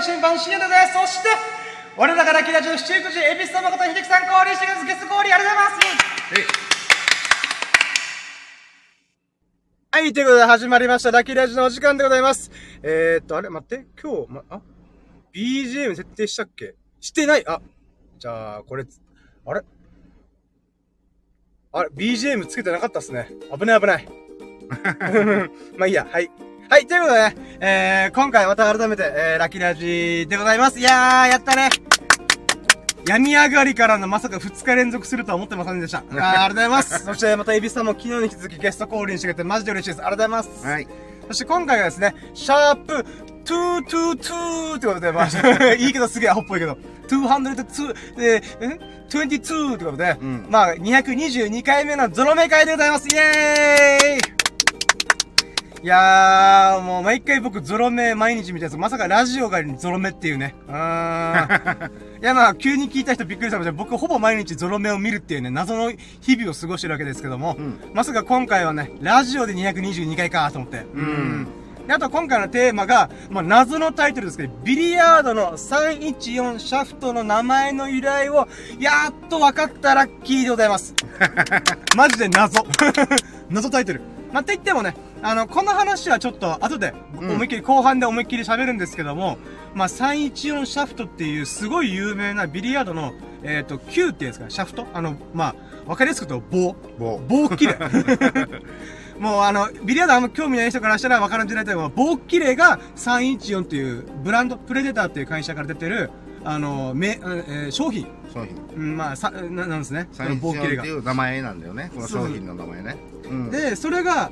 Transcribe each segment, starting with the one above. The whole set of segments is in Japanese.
の新版深夜でございます。そして、我らがラッキーラジオ七福寺、恵比寿様こと秀樹さん、降臨してください。ゲスト降臨ありがとうございます。はい、ということで始まりました、ラッキーラジオのお時間でございます。えーっと、あれ、待って、今日、ま、あ ?BGM 設定したっけ？してない？あ、じゃあ、これ、あれ？あれ ?BGM つけてなかったっすね。危ない危ない。まあいいや、はい。はい、ということでね、えー、今回また改めて、えー、ラッキーラジでございます。いやー、やったね。病み上がりからのまさか2日連続するとは思ってませんでした。ありがとうございます。そしてまたエビスさんも昨日に引き続きゲスト降臨してくれてマジで嬉しいです。ありがとうございます。はい。そして今回はですね、シャープ222ってことで、まあ、いいけどすげえアホっぽいけど、202、えー、ん ?22 ってことで、うんまあ、222回目のゾロ目会でございます。イエーイいやー、もう毎回僕ゾロ目毎日見てるんですまさかラジオがにゾロ目っていうね。うーん。いやまあ、急に聞いた人びっくりしたかもしれない。僕ほぼ毎日ゾロ目を見るっていうね、謎の日々を過ごしてるわけですけども、うんまさか今回はね、ラジオで222回かと思って。うんであと今回のテーマが、まあ、謎のタイトルですけど、ビリヤードの314シャフトの名前の由来を、やっと分かったラッキーでございます。マジで謎。謎タイトル。まあ、って言ってもね、あの、この話はちょっと後で、うん思いっきり、後半で思いっきり喋るんですけども、まあ、314シャフトっていうすごい有名なビリヤードの、えっ、と、Q っていうんですかね、シャフト？あの、まあ、わかりやすく言うと棒。棒。棒切れ。もうあの、ビリヤードあんま興味ない人からしたらわからんじゃないけど、棒切れが314っていうブランド、プレデターっていう会社から出てる、あの、め、うんえー商品。商品。うん、まあ、さ、ななんですね。そのサイン棒切れがって。いう名前なんだよね。この商品の名前ね。うん。で、それが、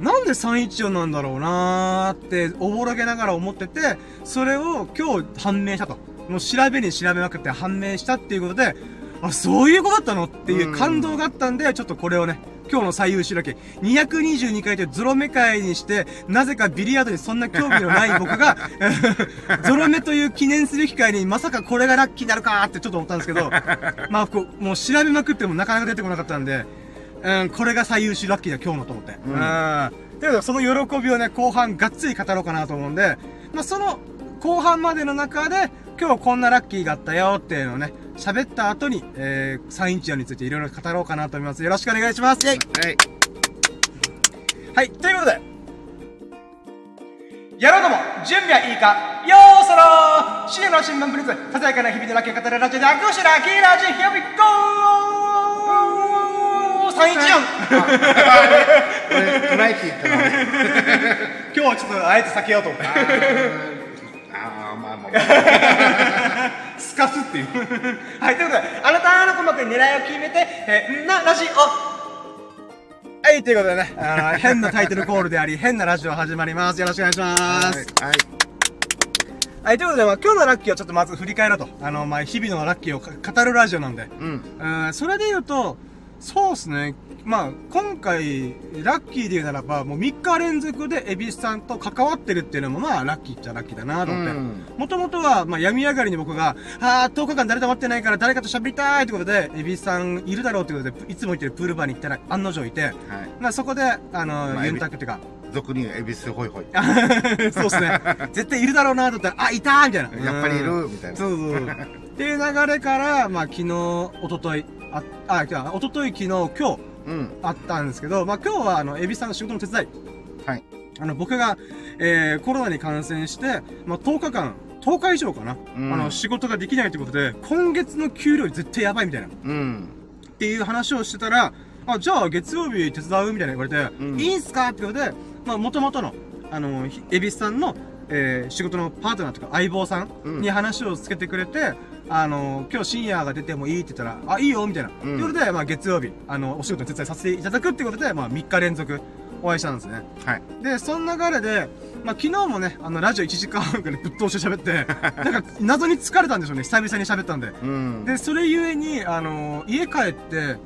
なんで314なんだろうなーって、おぼろげながら思ってて、それを今日判明したと。もう調べに調べまくって判明したっていうことで、あ、そういうことだったの？っていう感動があったんで、ちょっとこれをね、今日の最優秀だけ、222回というゾロ目会にして、なぜかビリヤードにそんな興味のない僕が、ゾロ目という記念すべき会にまさかこれがラッキーになるかってちょっと思ったんですけど、まあこう、もう調べまくってもなかなか出てこなかったんで、うん、これが最優秀ラッキーだ、今日のと思って。うん。だけど、その喜びをね、後半がっつり語ろうかなと思うんで、まあ、その、後半までの中で、今日こんなラッキーがあったよっていうのをね、喋った後に、えー、サインチアについていろいろ語ろうかなと思います。よろしくお願いします。はい。はい、ということで、やろうども、準備はいいかようそろ深夜の新聞プリンス、ささやかな日々のラッキーを語るラジオで、アクシラッキーラジオ、Here we go! 314! これ、トライって言ったのね。今日はちょっとあえて避けようと思って。すかすっていう。はい、ということで、あなたの鼓膜に狙いを決めて、えーんなラジオはい、ということでね、あの、変なタイトルコールであり、変なラジオ始まります。よろしくお願いします。はい。はい。はい、ということで、まあ、今日のラッキーをちょっとまず振り返ろうと。あの、まあ、日々のラッキーをか語るラジオなんで。うん。うん、それで言うと、そうっすね。まあ、今回、ラッキーで言うならば、もう3日連続でエビスさんと関わってるっていうのも、まあ、ラッキーっちゃラッキーだなと思って。うんもともとは、まあ、病み上がりに僕が、あー、10日間誰と会ってないから誰かと喋りたいってことで、エビスさんいるだろうってことで、いつも行ってるプールバーに行ったら案の定いて、はい。まあ、そこで、あの、まあユンタクっていうか、俗に言う恵比寿ホイホイ。そうっすね。絶対いるだろうなと思ったら、あ、いたーみたいな。やっぱりいうんるみたいな。そうそうそう。っていう流れから、まあ昨日、一昨日あ、あ、じゃあ、一昨日昨日、今日、うん。あったんですけど、まあ今日は、あの、エビさんの仕事の手伝い。はい。あの、僕が、えー、コロナに感染して、まあ10日間、10日以上かな。うんあの、仕事ができないということで、今月の給料絶対やばいみたいな。っうん。ていう話をしてたら、あ、じゃあ月曜日手伝うみたいな言われて、うんいいんすか？ってことで、まあ元々の、あの、ひエビスさんの、えー、仕事のパートナーとか相棒さんに話をつけてくれて、あの、今日深夜が出てもいいって言ったら、あ、いいよみたいな。うんということで、まあ月曜日、あの、お仕事の手伝いさせていただくってことで、まあ3日連続お会いしたんですね。はい。で、その流れで、まあ、昨日もね、あの、ラジオ1時間半くらいぶっ通して喋って、なんか、謎に疲れたんでしょうね、久々に喋ったんで。うん。で、それゆえに、あの家帰って、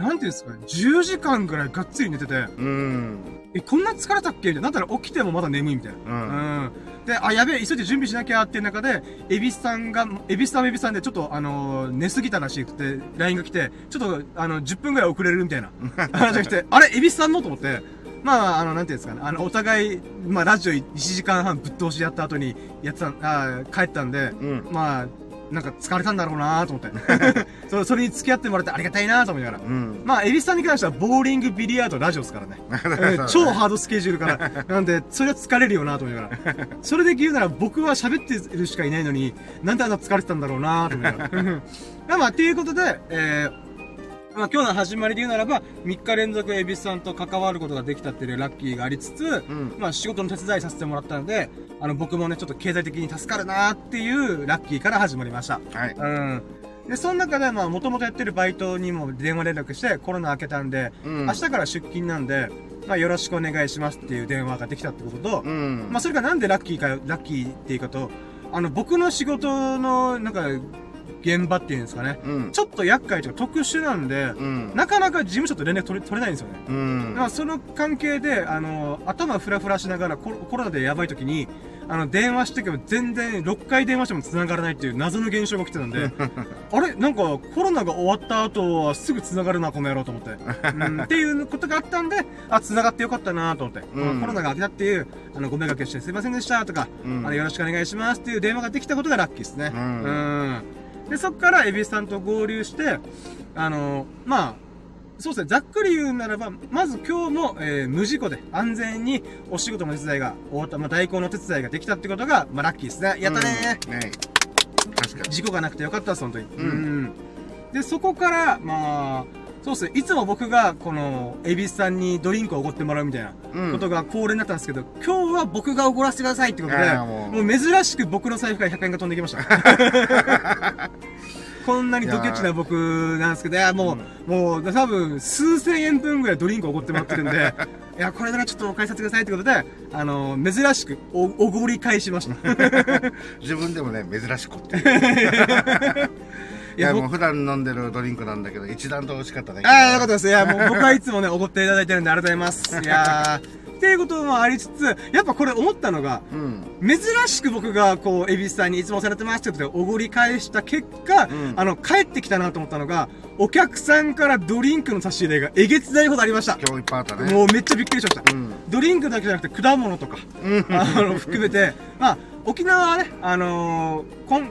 なんていうんですかね、10時間ぐらいがっつり寝てて、うん。え、こんな疲れたっけ？みたいな。なんだら起きてもまだ眠いみたいな。うんうん。で、あ、やべえ、急いで準備しなきゃっていう中で、エビスさんが、エビスさんもエビスさんでちょっと、あのー寝すぎたらしくて、LINE が来て、ちょっと、あの、10分ぐらい遅れるみたいな 話が来て、あれ、エビスさんの？と思って、まあ、あの、なんていうんですかね、あの、お互い、まあ、ラジオ1時間半ぶっ通しやった後に、やってた、あ帰ったんで、うんまあ、なんか疲れたんだろうなと思って。そそれに付き合ってもらってありがたいなと思いながら。うん。まあ、エビスさんに関しては、ボーリング、ビリヤード、ラジオですからね。えー超ハードスケジュールから。なんで、それは疲れるよなと思いながら。それで言うなら、僕は喋ってるしかいないのに、なんであんな疲れてたんだろうなと思いながら。まあまあ、っていうことで、えー、まあ今日の始まりで言うならば、3日連続エビスさんと関わることができたっていうラッキーがありつつ、んまあ仕事の手伝いさせてもらったので、あの僕もね、ちょっと経済的に助かるなっていうラッキーから始まりました。はい。うん。で、その中で、まあ、もともとやってるバイトにも電話連絡して、コロナ明けたんで、うん明日から出勤なんで、まあ、よろしくお願いしますっていう電話ができたってことと、うん。まあ、それがなんでラッキーかよ、ラッキーっていうかと、あの、僕の仕事の、なんか、現場っていうんですかね、うん。ちょっと厄介というか特殊なんで、うん。なかなか事務所と連絡取れ取れないんですよね。うん。まあ、その関係で、あの、頭フラフラしながらコロコロナでやばい時に、あの、電話してけど全然6回電話しても繋がらないっていう謎の現象が起きてたんで、あれ？なんかコロナが終わった後はすぐ繋がるな、この野郎と思って。うん、っていうことがあったんで、あ、繋がってよかったなと思って、うんコロナが明けたっていう、あの、ご迷惑してすいませんでしたとか、うんあの、よろしくお願いしますっていう電話ができたことがラッキーですね。うんうんで、そっからエビスさんと合流して、あの、まあ、そうですね、ざっくり言うならば、まず今日も、えー無事故で安全にお仕事の手伝いが終わった、まあ、代行の手伝いができたってことが、まあ、ラッキーですね。やったねうんね確かに。事故がなくてよかったです、本当に。うんんで、そこから、まあ、そうですね、いつも僕が、この、エビスさんにドリンクをおごってもらうみたいなうん。ことが恒例になったんですけど、今日は僕がおごらせてくださいってことで、もう。珍しく僕の財布から100円が飛んできました。こんなにドケチな僕なんですけど、いや、もう、もう、多分、数千円分ぐらいドリンクをおごってもらってるんで、いや、これならちょっとお返しさせてくださいってことで、あの、珍しくお、おごり返しました。自分でもね、珍しくって いや、僕もう普段飲んでるドリンクなんだけど、一段と美味しかったね。ああ、よかったです。いや、もう 僕はいつもね、おごっていただいてるんでありがとうございます。いやー、っていうこともありつつ、やっぱこれ思ったのが、うん。珍しく僕が、こう、エビスさんにいつもお世話になってますってことでおごり返した結果、んあの、帰ってきたなと思ったのが、お客さんからドリンクの差し入れがえげつないほどありました。今日いっぱいあったね。もうめっちゃびっくりしました。うんドリンクだけじゃなくて果物とか、あの、含めて、まあ、沖縄はね、あのー、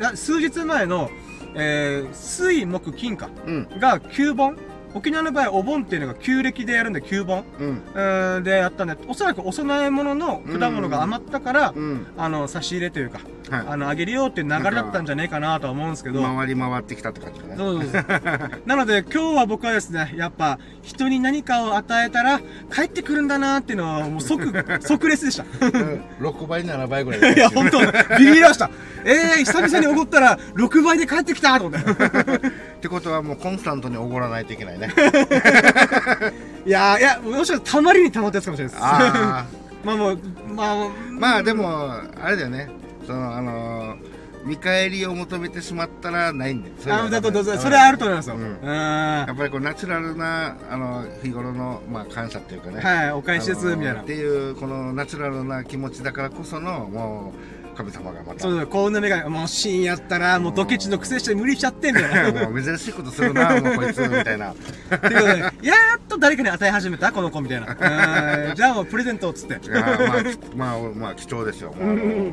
今、数日前の、えー、水、木、金か、うん。が9本沖縄の場合お盆っていうのが旧暦でやるんで9本、うん。でやったんで、おそらくお供え物の果物が余ったから、うん。あの、差し入れというか、はいあの、あげるよっていう流れだったんじゃねえかなとは思うんですけど、回り回ってきたって感じかね。そうです。なので、今日は僕はですね、やっぱ、人に何かを与えたら、帰ってくるんだなっていうのは、もう即、即レスでした。うん6倍、7倍ぐらい。いや、本当ビビりました。ええー、久々におごったら、6倍で帰ってきたと思って。ってことはもうコンスタントにおごらないといけないね。いやー、いや、もしかしたらたまりにたまったやつかもしれないです。あ まあもう、まあ、あ。まあでも、あれだよね。その、あのー見返りを求めてしまったらないんで。それはあだそれはあると思いますよ。ううんん。やはっぱりこうナチュラルなあの日頃のまあ感謝っていうかね。い、お返しです、みたいなっ。ていうこのナチュラルな気持ちだからこそのもう神様がまた。そうそう、幸運の目が、もうシーンやったら、もうドケチの癖して無理しちゃって、みたいな。もう珍しいことするな、もうこいつ、みたいな。っていうことで、やっと誰かに与え始めたこの子みたいな。うんじゃあもうプレゼントっつって。いやまあ、きまあ、まあ、貴重ですよ。もうあの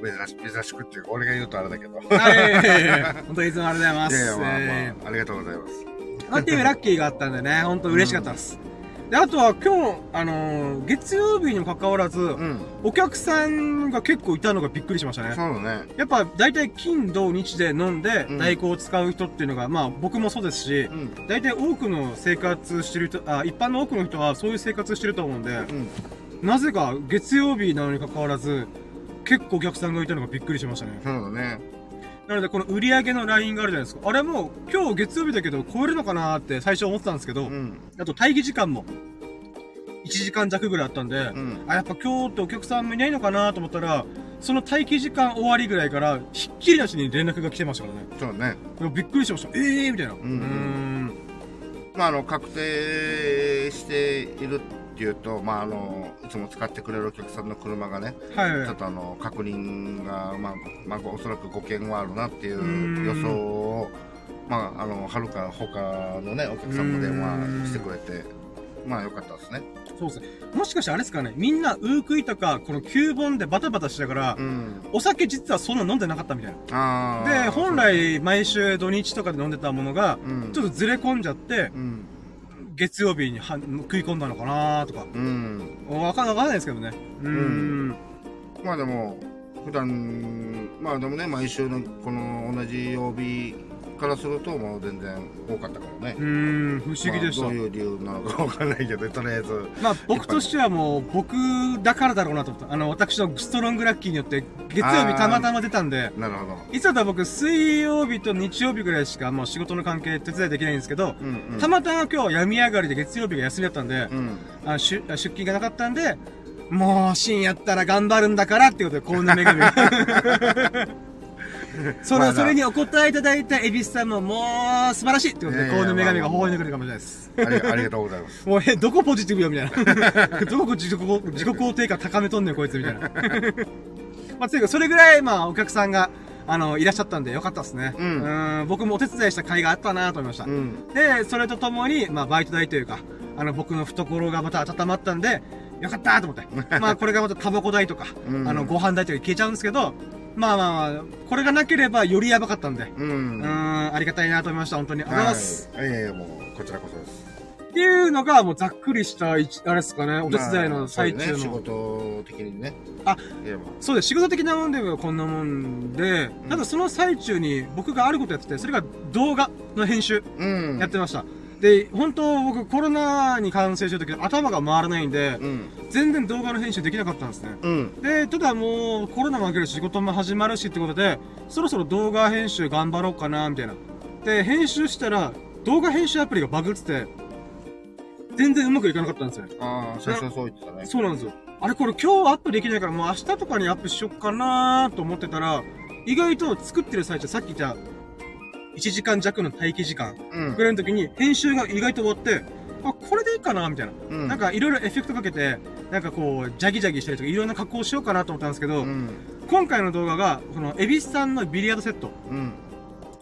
珍し珍しくっていうか、俺が言うとあれだけど。いはい。本当にいつもありがとうございます。やいや、まあえまあ、ありがとうございます。あっていうラッキーがあったんでね、本当嬉しかったです。で、あとは今日、あのー月曜日にもかかわらず、うん。お客さんが結構いたのがびっくりしましたね。そうだね。やっぱ大体金土日で飲んでうん代行を使う人っていうのが、まあ僕もそうですし、うん。大体多くの生活してる人、あ、一般の多くの人はそういう生活してると思うんで、うん。なぜか月曜日なのに関わらず、結構お客さんがいたのがびっくりしましたね。そうだね。なのでこの売り上げのラインがあるじゃないですか。あれも今日月曜日だけど超えるのかなって最初思ってたんですけど、うん。あと待機時間も1時間弱ぐらいあったんで、うん。あ、やっぱ今日ってお客さんもいないのかなと思ったら、その待機時間終わりぐらいから、ひっきりなしに連絡が来てましたからね。そうだね。びっくりしました。ええー、みたいな。うーんん。まあ、あの、確定しているっていうと、まあ、あの、いつも使ってくれるお客さんの車がね、はいちょっとあの、確認が、まあ、まあ、おそらく5件はあるなっていううん予想を、まあ、あの、はるか他のね、お客さんも電話してくれて、まあよかったですね。そうですね。もしかしてあれですかね、みんな、ウークイとか、この9本でバタバタしてたから、うん。お酒実はそんな飲んでなかったみたいな。で、本来、毎週土日とかで飲んでたものが、うん、ちょっとずれ込んじゃって、うん。月曜日には食い込んだのかなとか。うん。わかんないですけどね。うーん。まあでも、普段、まあでもね、毎週のこの同じ曜日からすると、もう全然多かったからねう。ーん、不思議でした。まあどういう理由なのかわかんないけど、とりあえず。まあ、僕としてはもう、僕だからだろうなと思った。あの、私のストロングラッキーによって、月曜日たまたま出たんで、なるほど。いつだったら僕、水曜日と日曜日ぐらいしか、もう仕事の関係手伝いできないんですけど、うんうん。たまたま今日病み上がりで月曜日が休みだったんで、うん。あの出出勤がなかったんで、もう、深夜やったら頑張るんだからっていうことで、幸運の女神が。その、それにお答えいただいたエビスさんも、もう、素晴らしいってことで、幸運の女神が微笑んでくれるかもしれないです。ありありがとうございます。もう、え、どこポジティブよ、みたいな。どこ自己肯自己肯定感高めとんねん、こいつ、みたいな。まあ、というか、それぐらい、まあ、お客さんが、あの、いらっしゃったんで、よかったですね。うんーん僕もお手伝いした甲斐があったなと思いました。うん。で、それとともに、まあ、バイト代というか、あの、僕の懐がまた温まったんで、よかったと思って。まあ、これがまたタバコ代とか、うんあの、ご飯代とか消えちゃうんですけど、まあまあまあ、これがなければよりやばかったんで、う。うんーん、ありがたいなと思いました。本当に。ありがとうございます。はい。いやいや、もう、こちらこそです。っていうのが、もうざっくりした一、あれですかね、お手伝いの最中の。まあね、仕事的にね。あ。そうです。仕事的なもんではこんなもんで、うんただその最中に僕があることやってて、それが動画の編集うん。やってました。で、本当僕コロナに感染してる時頭が回らないんで、うん。全然動画の編集できなかったんですね。うん。で、ただもうコロナも明けるし仕事も始まるしってことで、そろそろ動画編集頑張ろうかな、みたいな。で、編集したら、動画編集アプリがバグってて、全然うまくいかなかったんですよ。ああ、最初そう言ってたね。そうなんですよ。あれこれ今日アップできないからもう明日とかにアップしよっかなと思ってたら、意外と作ってる最中、さっき言った1時間弱の待機時間うんぐ。らいの時に編集が意外と終わって、あ、これでいいかなみたいな。うん。なんかいろいろエフェクトかけて、なんかこう、ジャギジャギしたりとかいろんな加工しようかなと思ったんですけど、うん。今回の動画が、このエビスさんのビリヤードセット、うん。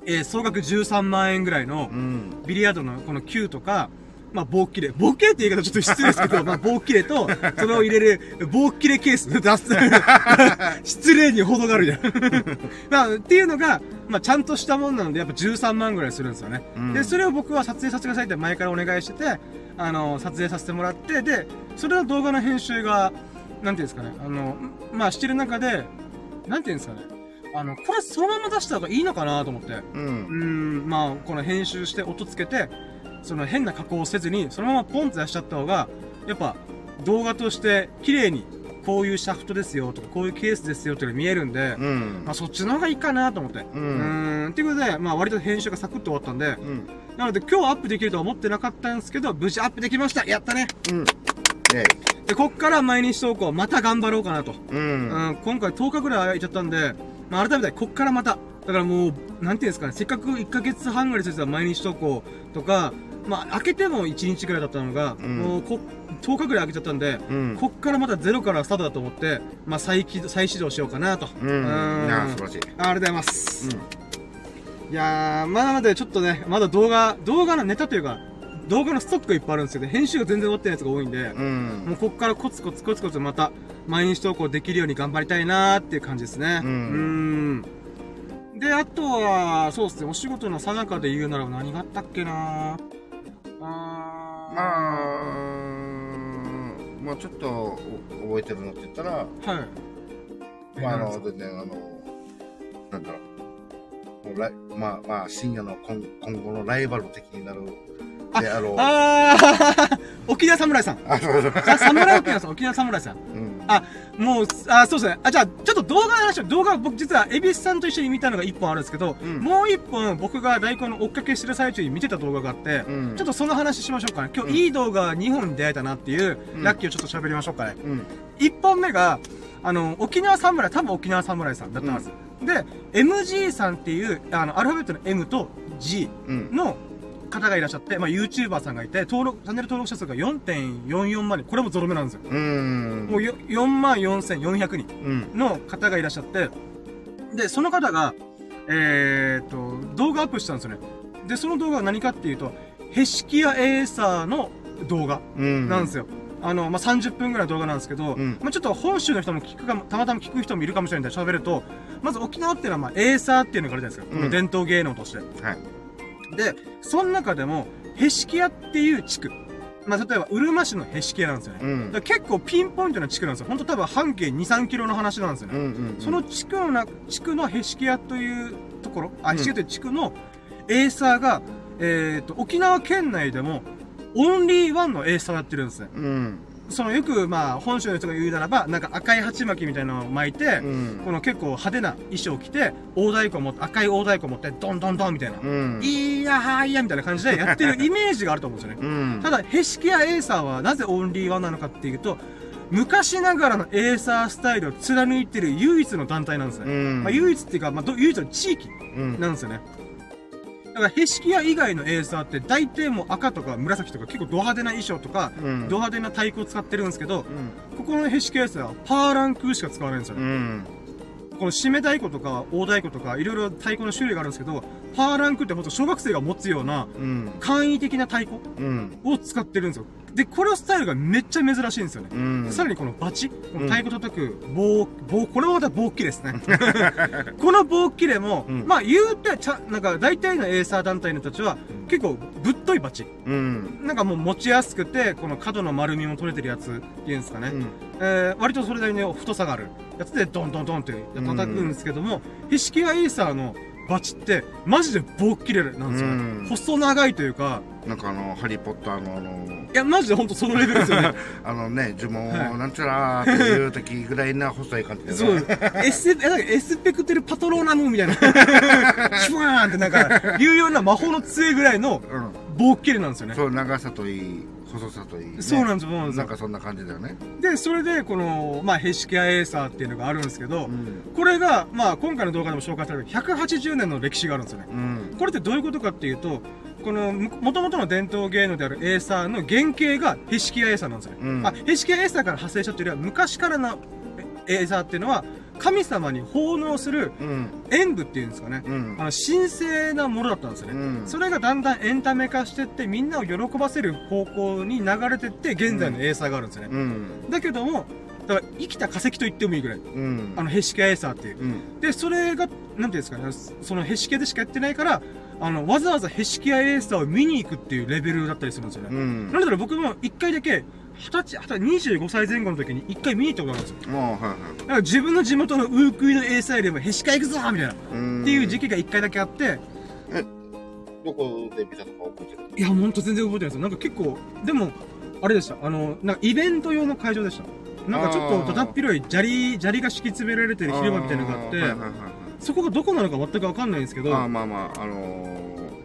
えー総額13万円ぐらいのうん。ビリヤードのこの球とか、まあ、棒切れ。棒切れって言い方ちょっと失礼ですけど、まあ、棒切れと、それを入れる棒切れケース。出す。失礼に程があるじゃん。まあ、っていうのが、まあ、ちゃんとしたもんなので、やっぱ13万ぐらいするんですよね。うんで、それを僕は撮影させてくださいって前からお願いしてて、あの、撮影させてもらって、で、それの動画の編集が、なんていうんですかね、あの、まあ、してる中で、なんていうんですかね、あの、これそのまま出した方がいいのかなと思って。う。うんん、まあ、この編集して音つけて、その変な加工をせずに、そのままポンと出しちゃった方が、やっぱ動画として綺麗に、こういうシャフトですよとか、こういうケースですよっていうのが見えるんで、うんまあそっちの方がいいかなと思って。ううんん、っていうことで、まあ割と編集がサクッと終わったんで、うん。なので今日アップできるとは思ってなかったんですけど、無事アップできましたやったねうん。で、こっから毎日投稿また頑張ろうかなと。イ。うん。うん、今回10日ぐらい空いちゃったんで、まあ、改めてこっからまた、だからもう、なんていうんですかね、せっかく1ヶ月半ぐらい続いてた毎日投稿とか、まあ、開けても1日ぐらいだったのが、うんもうこ、10日ぐらい開けちゃったんで、うん。こっからまたゼロからスタートだと思って、まあ、再起再始動しようかなと。うん。うんいや、素晴らしい。ありがとうございます。ういやー、まだまだちょっとね、まだ動画、動画のネタというか、動画のストックがいっぱいあるんですけど、編集が全然終わってないやつが多いんで、ん。うん。もうこっからコツコツコツコツまた毎日投稿できるように頑張りたいなーっていう感じですね。うんんで、あとは、そうですね、お仕事の最中で言うなら何があったっけなまあ、まあちょっと覚えてるのって言ったら、はい。まああの、全然あの、なんだろう。もうライまあまあ、深夜の今今後のライバル的になるであろう。あー 沖縄侍さん。あ、そうそう。あ、侍沖縄さん、沖縄侍さん。うん。あ、もう、あ、そうですね。あ、じゃあ、ちょっと動画の話を、動画、僕実は、エビスさんと一緒に見たのが一本あるんですけど、うんもう一本、僕が大根の追っかけしてる最中に見てた動画があって、うんちょっとその話しましょうかね。今日、うんいい動画2本に出会えたなっていう、うんラッキーをちょっと喋りましょうかね。うん。1本目が、あの、沖縄侍、多分沖縄侍さんだったはず。で、MG さんっていう、あの、アルファベットの M と G うん。の方がいらっしゃって、まあ、YouTuber さんがいて、登録、チャンネル登録者数が4.44万人。これもゾロ目なんですよ。うん。もうよ4万4400人。うん。の方がいらっしゃって、で、その方が、えーっと、動画アップしたんですよね。で、その動画は何かっていうと、ヘシキヤエーサーの動画うん。なんですよ。あの、まあ、30分ぐらいの動画なんですけど、うんまあ、ちょっと本州の人も聞くかも、たまたま聞く人もいるかもしれないんで喋ると、まず沖縄っていうのは、まあ、エーサーっていうのがあるじゃないですか。うんこの伝統芸能として。はい。で、その中でも、へしき屋っていう地区。まあ、例えば、うるま市のへしき屋なんですよね。うん結構ピンポイントな地区なんですよ。ほんと多分半径2、3キロの話なんですよね。うんうん。その地区のな、地区のへしき屋というところ、あ、うんへしき屋という地区のエーサーが、えっ、と、沖縄県内でも、オンリーワンのエーサーをやってるんですね。うん。そのよく、まあ、本州の人が言うならば、なんか赤い鉢巻きみたいなのを巻いて、うん。この結構派手な衣装を着て、大太鼓を持って、赤い大太鼓を持って、ドンドンドンみたいな。うん。いやはーいやみたいな感じでやってるイメージがあると思うんですよね。うん。ただ、ヘシキやエーサーはなぜオンリーワンなのかっていうと、昔ながらのエーサースタイルを貫いてる唯一の団体なんですね。うん。まあ、唯一っていうか、まあ、ど唯一の地域うん。なんですよね。だから、ヘシキヤ以外のエーサーって大体もう赤とか紫とか結構ド派手な衣装とか、うん。ド派手な太鼓を使ってるんですけど、うん。ここのヘシキヤエーサーはパーランクしか使わないんですよね。うん。この締め太鼓とか大太鼓とかいろいろ太鼓の種類があるんですけど、パーランクってほんと小学生が持つようなうん。簡易的な太鼓うん。を使ってるんですよ。で、このスタイルがめっちゃ珍しいんですよね。うん。さらにこのバチ、この太鼓叩く棒、棒、これもまた棒切れですね。この棒切れも、うんまあ言うて、ちゃ、なんか大体のエーサー団体の人たちは、結構ぶっといバチ。うん。なんかもう持ちやすくて、この角の丸みも取れてるやつっていうんですかね。うん。えー、割とそれなりに太さがあるやつでドンドンドンって叩くんですけども、ヒシキヤエーサーのバチって、マジで棒切れなんですよね。うん細長いというか、なんかあの、ハリーポッターのあの、いや、マジでほんとそのレベルですよね。あのね、呪文はいをなんちゃらーっていう時ぐらいな細い感じでね。そう。エス、エスペクテルパトローナムみたいな。シュワーンってなんか、言うような魔法の杖ぐらいのうん。棒切れなんですよね。そう、長さといい、細さといい、ね。そうなんですなんかそんな感じだよね。で、それで、この、まあ、ヘシキアエーサーっていうのがあるんですけど、うん。これが、まあ、今回の動画でも紹介される180年の歴史があるんですよね。うん。これってどういうことかっていうと、この、もともとの伝統芸能であるエーサーの原型がヘシキアエーサーなんですよね。うんあ、ヘシキアエーサーから派生したというよりは、昔からのエーサーっていうのは、神様に奉納するうん。演舞っていうんですかね。うんあ。の、神聖なものだったんですよね。うんそれがだんだんエンタメ化してって、みんなを喜ばせる方向に流れてって、現在のエーサーがあるんですよね。うん。だけども、だから生きた化石と言ってもいいぐらい。うん。あの、ヘシキアエーサーっていう。うん。で、それが、なんていうんですかね、そのヘシキアでしかやってないから、あの、わざわざヘシキアエーサーを見に行くっていうレベルだったりするんですよね。うん。なので僕も一回だけ、二十歳、二十歳、25歳前後の時に一回見に行ったことあるんですよ。もう、はいはだから自分の地元のウークイのエイサーよりもヘシキヤ行くぞみたいな。っていう時期が一回だけあって、どこで見たとか覚えてるい？や、ほんと全然覚えてないですよ。なんか結構、でも、あれでした。あの、なんかイベント用の会場でした。なんかちょっとだだっ広い砂利、砂利が敷き詰められてる広場みたいなのがあって、はいはいはいはいそこがどこなのか全くわかんないんですけど、あーまあまあ、あのー、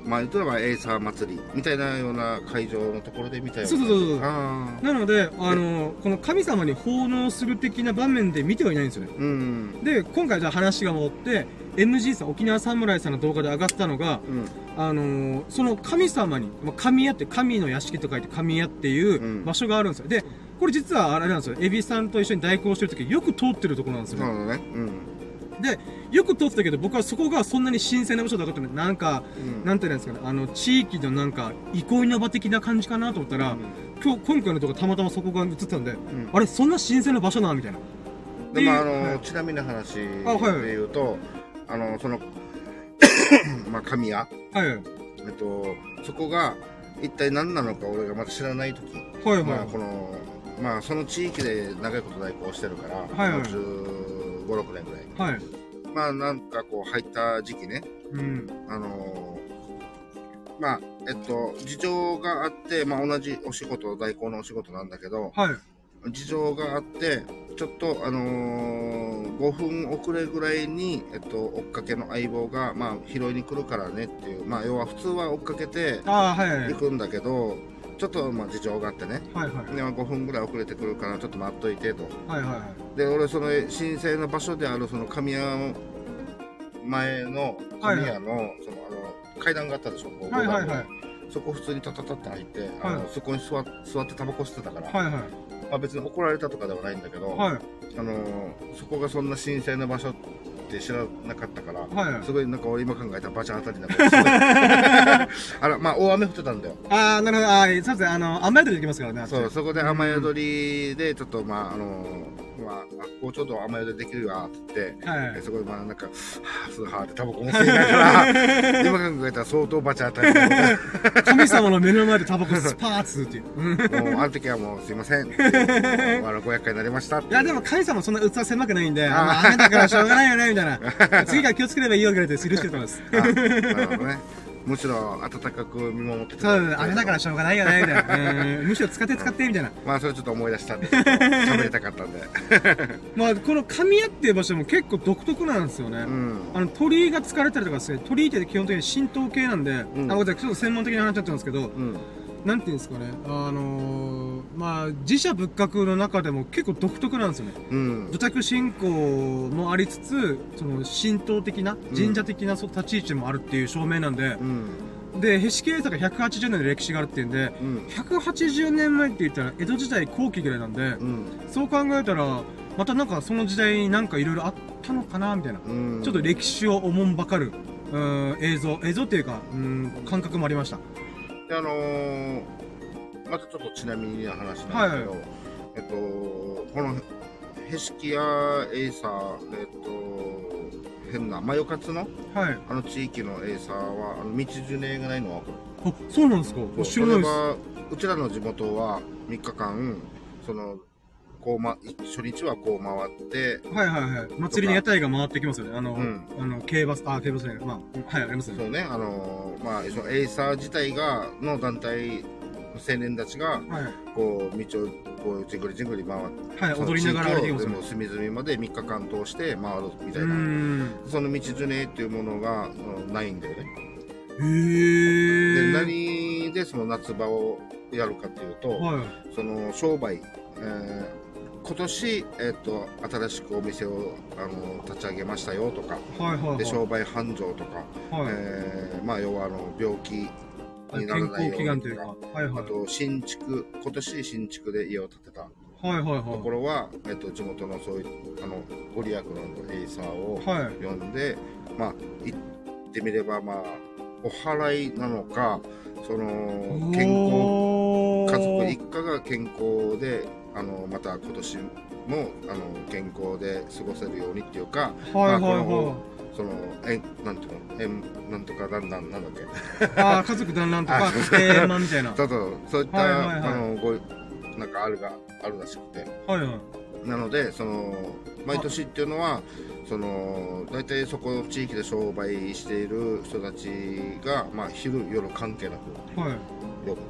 まあ、言ったらエイサー祭りみたいなような会場のところで見たよそうそうそうそうなので、あの、この神様に奉納する的な場面で見てはいないんですよね。うん。で、今回じゃあ話が戻って、MG さん、沖縄侍さんの動画で上がったのが、うん。あのーその神様に、まあ神屋って神の屋敷と書いて神屋っていううん場所があるんですよ。で、これ実はあれなんですよ。エビさんと一緒に代行してる時よく通ってるところなんですよね。そうだね。うん。で、よく通ってたけど僕はそこがそんなに新鮮な場所だと思ってなんか、うんなんていうんですかね、あの、地域のなんか、憩いの場的な感じかなと思ったら、今日、今回の動画たまたまそこが映ってたんで、うんあれ、そんな新鮮な場所なみたいな。でもあのはいちなみに話であはいはい言うと、あの、その、まあ、神谷、はいはい。えっと、そこが一体何なのか俺がまだ知らない時、はいはい。まあ、この、まあ、その地域で長いこと代行してるから、はいはいまあ15、6年ぐらい。はい。まあ、なんかこう入った時期ね、うん。あのーまあ、えっと、事情があって、まあ、同じお仕事、代行のお仕事なんだけど、はい。事情があって、ちょっと、あのー5分遅れぐらいに、えっと、追っかけの相棒が、まあ、拾いに来るからねっていう、まあ、要は普通は追っかけて。行くんだけど、ちょっと、まあ、事情があってね、はいはい。でまあ5分ぐらい遅れてくるから、ちょっと待っといてと。はいはいはい。で、俺、その神聖な場所である、その神谷の前の、神谷の、その、あの、階段があったでしょ、こうはいはいはい。そこ普通にタタタって入って、あのはいそこに座っ座ってタバコ吸ってたから、はいはい。まあ、別に怒られたとかではないんだけど、はい。あのそこがそんな神聖な場所って知らなかったから、はいはいすごいなんか俺今考えたらバチャン当たりなんかすごい あら、まあ大雨降ってたんだよ。ああ、なるほど。ああ、そうですね。あの、雨宿りできますからね。そう、そこで雨宿りで、ちょっとまあ、あの、まあ、あここちょっと雨宿りできるわって言って、はいえそこでまあなんか、すはーってタバコも吸いながら、今考えたら相当バチ当たり神様の目の前でタバコスパーツっていう。うんもう、ある時はもう、すいません。あの、ご厄介になりましたっていや、でも神様そんな器狭くないんで、あ雨だからしょうがないよね、みたいな。次から気をつければいいよ、ぐらいで許してると思います。あなるほどね。むしろ、温かく見守ってそうです。雨だからしょうがないよね、みたいな。うんむしろ使って使って、みたいな。まあ、それちょっと思い出したんで、喋りたかったんで。まあ、この神谷っていう場所も結構独特なんですよね。うん。あの鳥居が使われたりとかですね、鳥居って基本的に神道系なんで、んあ、ごめんなさい、ちょっと専門的な話になっちゃうんですけど、うん。なんていうんですかね、あのー、まあ、自社仏閣の中でも結構独特なんですよね。うん。土着信仰もありつつ、その神道的な、神社的な立ち位置もあるっていう証明なんで、うん。で、へしきさが180年の歴史があるっていうんで、うん。180年前って言ったら江戸時代後期ぐらいなんで、うん。そう考えたら、またなんかその時代になんかいろいろあったのかなみたいな。うん。ちょっと歴史をおもんばかる、うん、映像、映像っていうか、うん、感覚もありました。であのー、またちょっとちなみにな話なんですけど、はいえっと、この、ヘシキヤエイサー、えっと、変な、マヨカツの、はい。あの地域のエイサーは、あの道ジュネがないのは分かる。あ、そうなんですか。知らないうちらの地元は3日間そのこう、ま、初日はこう回ってはいはいはい。祭りに屋台が回ってきますよね。あの、うんあの、競馬、あ、競馬じゃない。まあ、はい、ありますね。そうねあのーまあそのエイサー自体がの団体青年たちがはい。こう道をこうじんぐりじんぐり回ってはい、踊りながら歩いてきますよね。隅々まで3日間通して回るみたいな、ん。その道ジュネっていうものがうんないんだよねへでー。何でその夏場をやるかっていうと、はい。その商売、えー今年、えっと新しくお店をあの立ち上げましたよとか、はいはいはい。で商売繁盛とか、はい。えーまあ、要はあの病気にな健らないようにとかか。はいはい。あと新築今年新築で家を建てたはいはいはい。ところは、えっと地元のそういうあのご利益のエイサーをはい。呼んで、まあ言ってみればまあお祓いなのかその健康家族一家が健康であのまた今年もあの健康で過ごせるようにっていうかはいはいまあこはのそのえなんていうの？えんなんとかだんだんなんだっけい。ああ、家族団らんとか あ、えー、まあみたいな。そうそうそういった、はいはいはいあのごなんかあるがあるらしくてはいはい。なのでその毎年っていうのはその大体そこの地域で商売している人たちが、まあ、昼夜関係なくはい。呼ぶ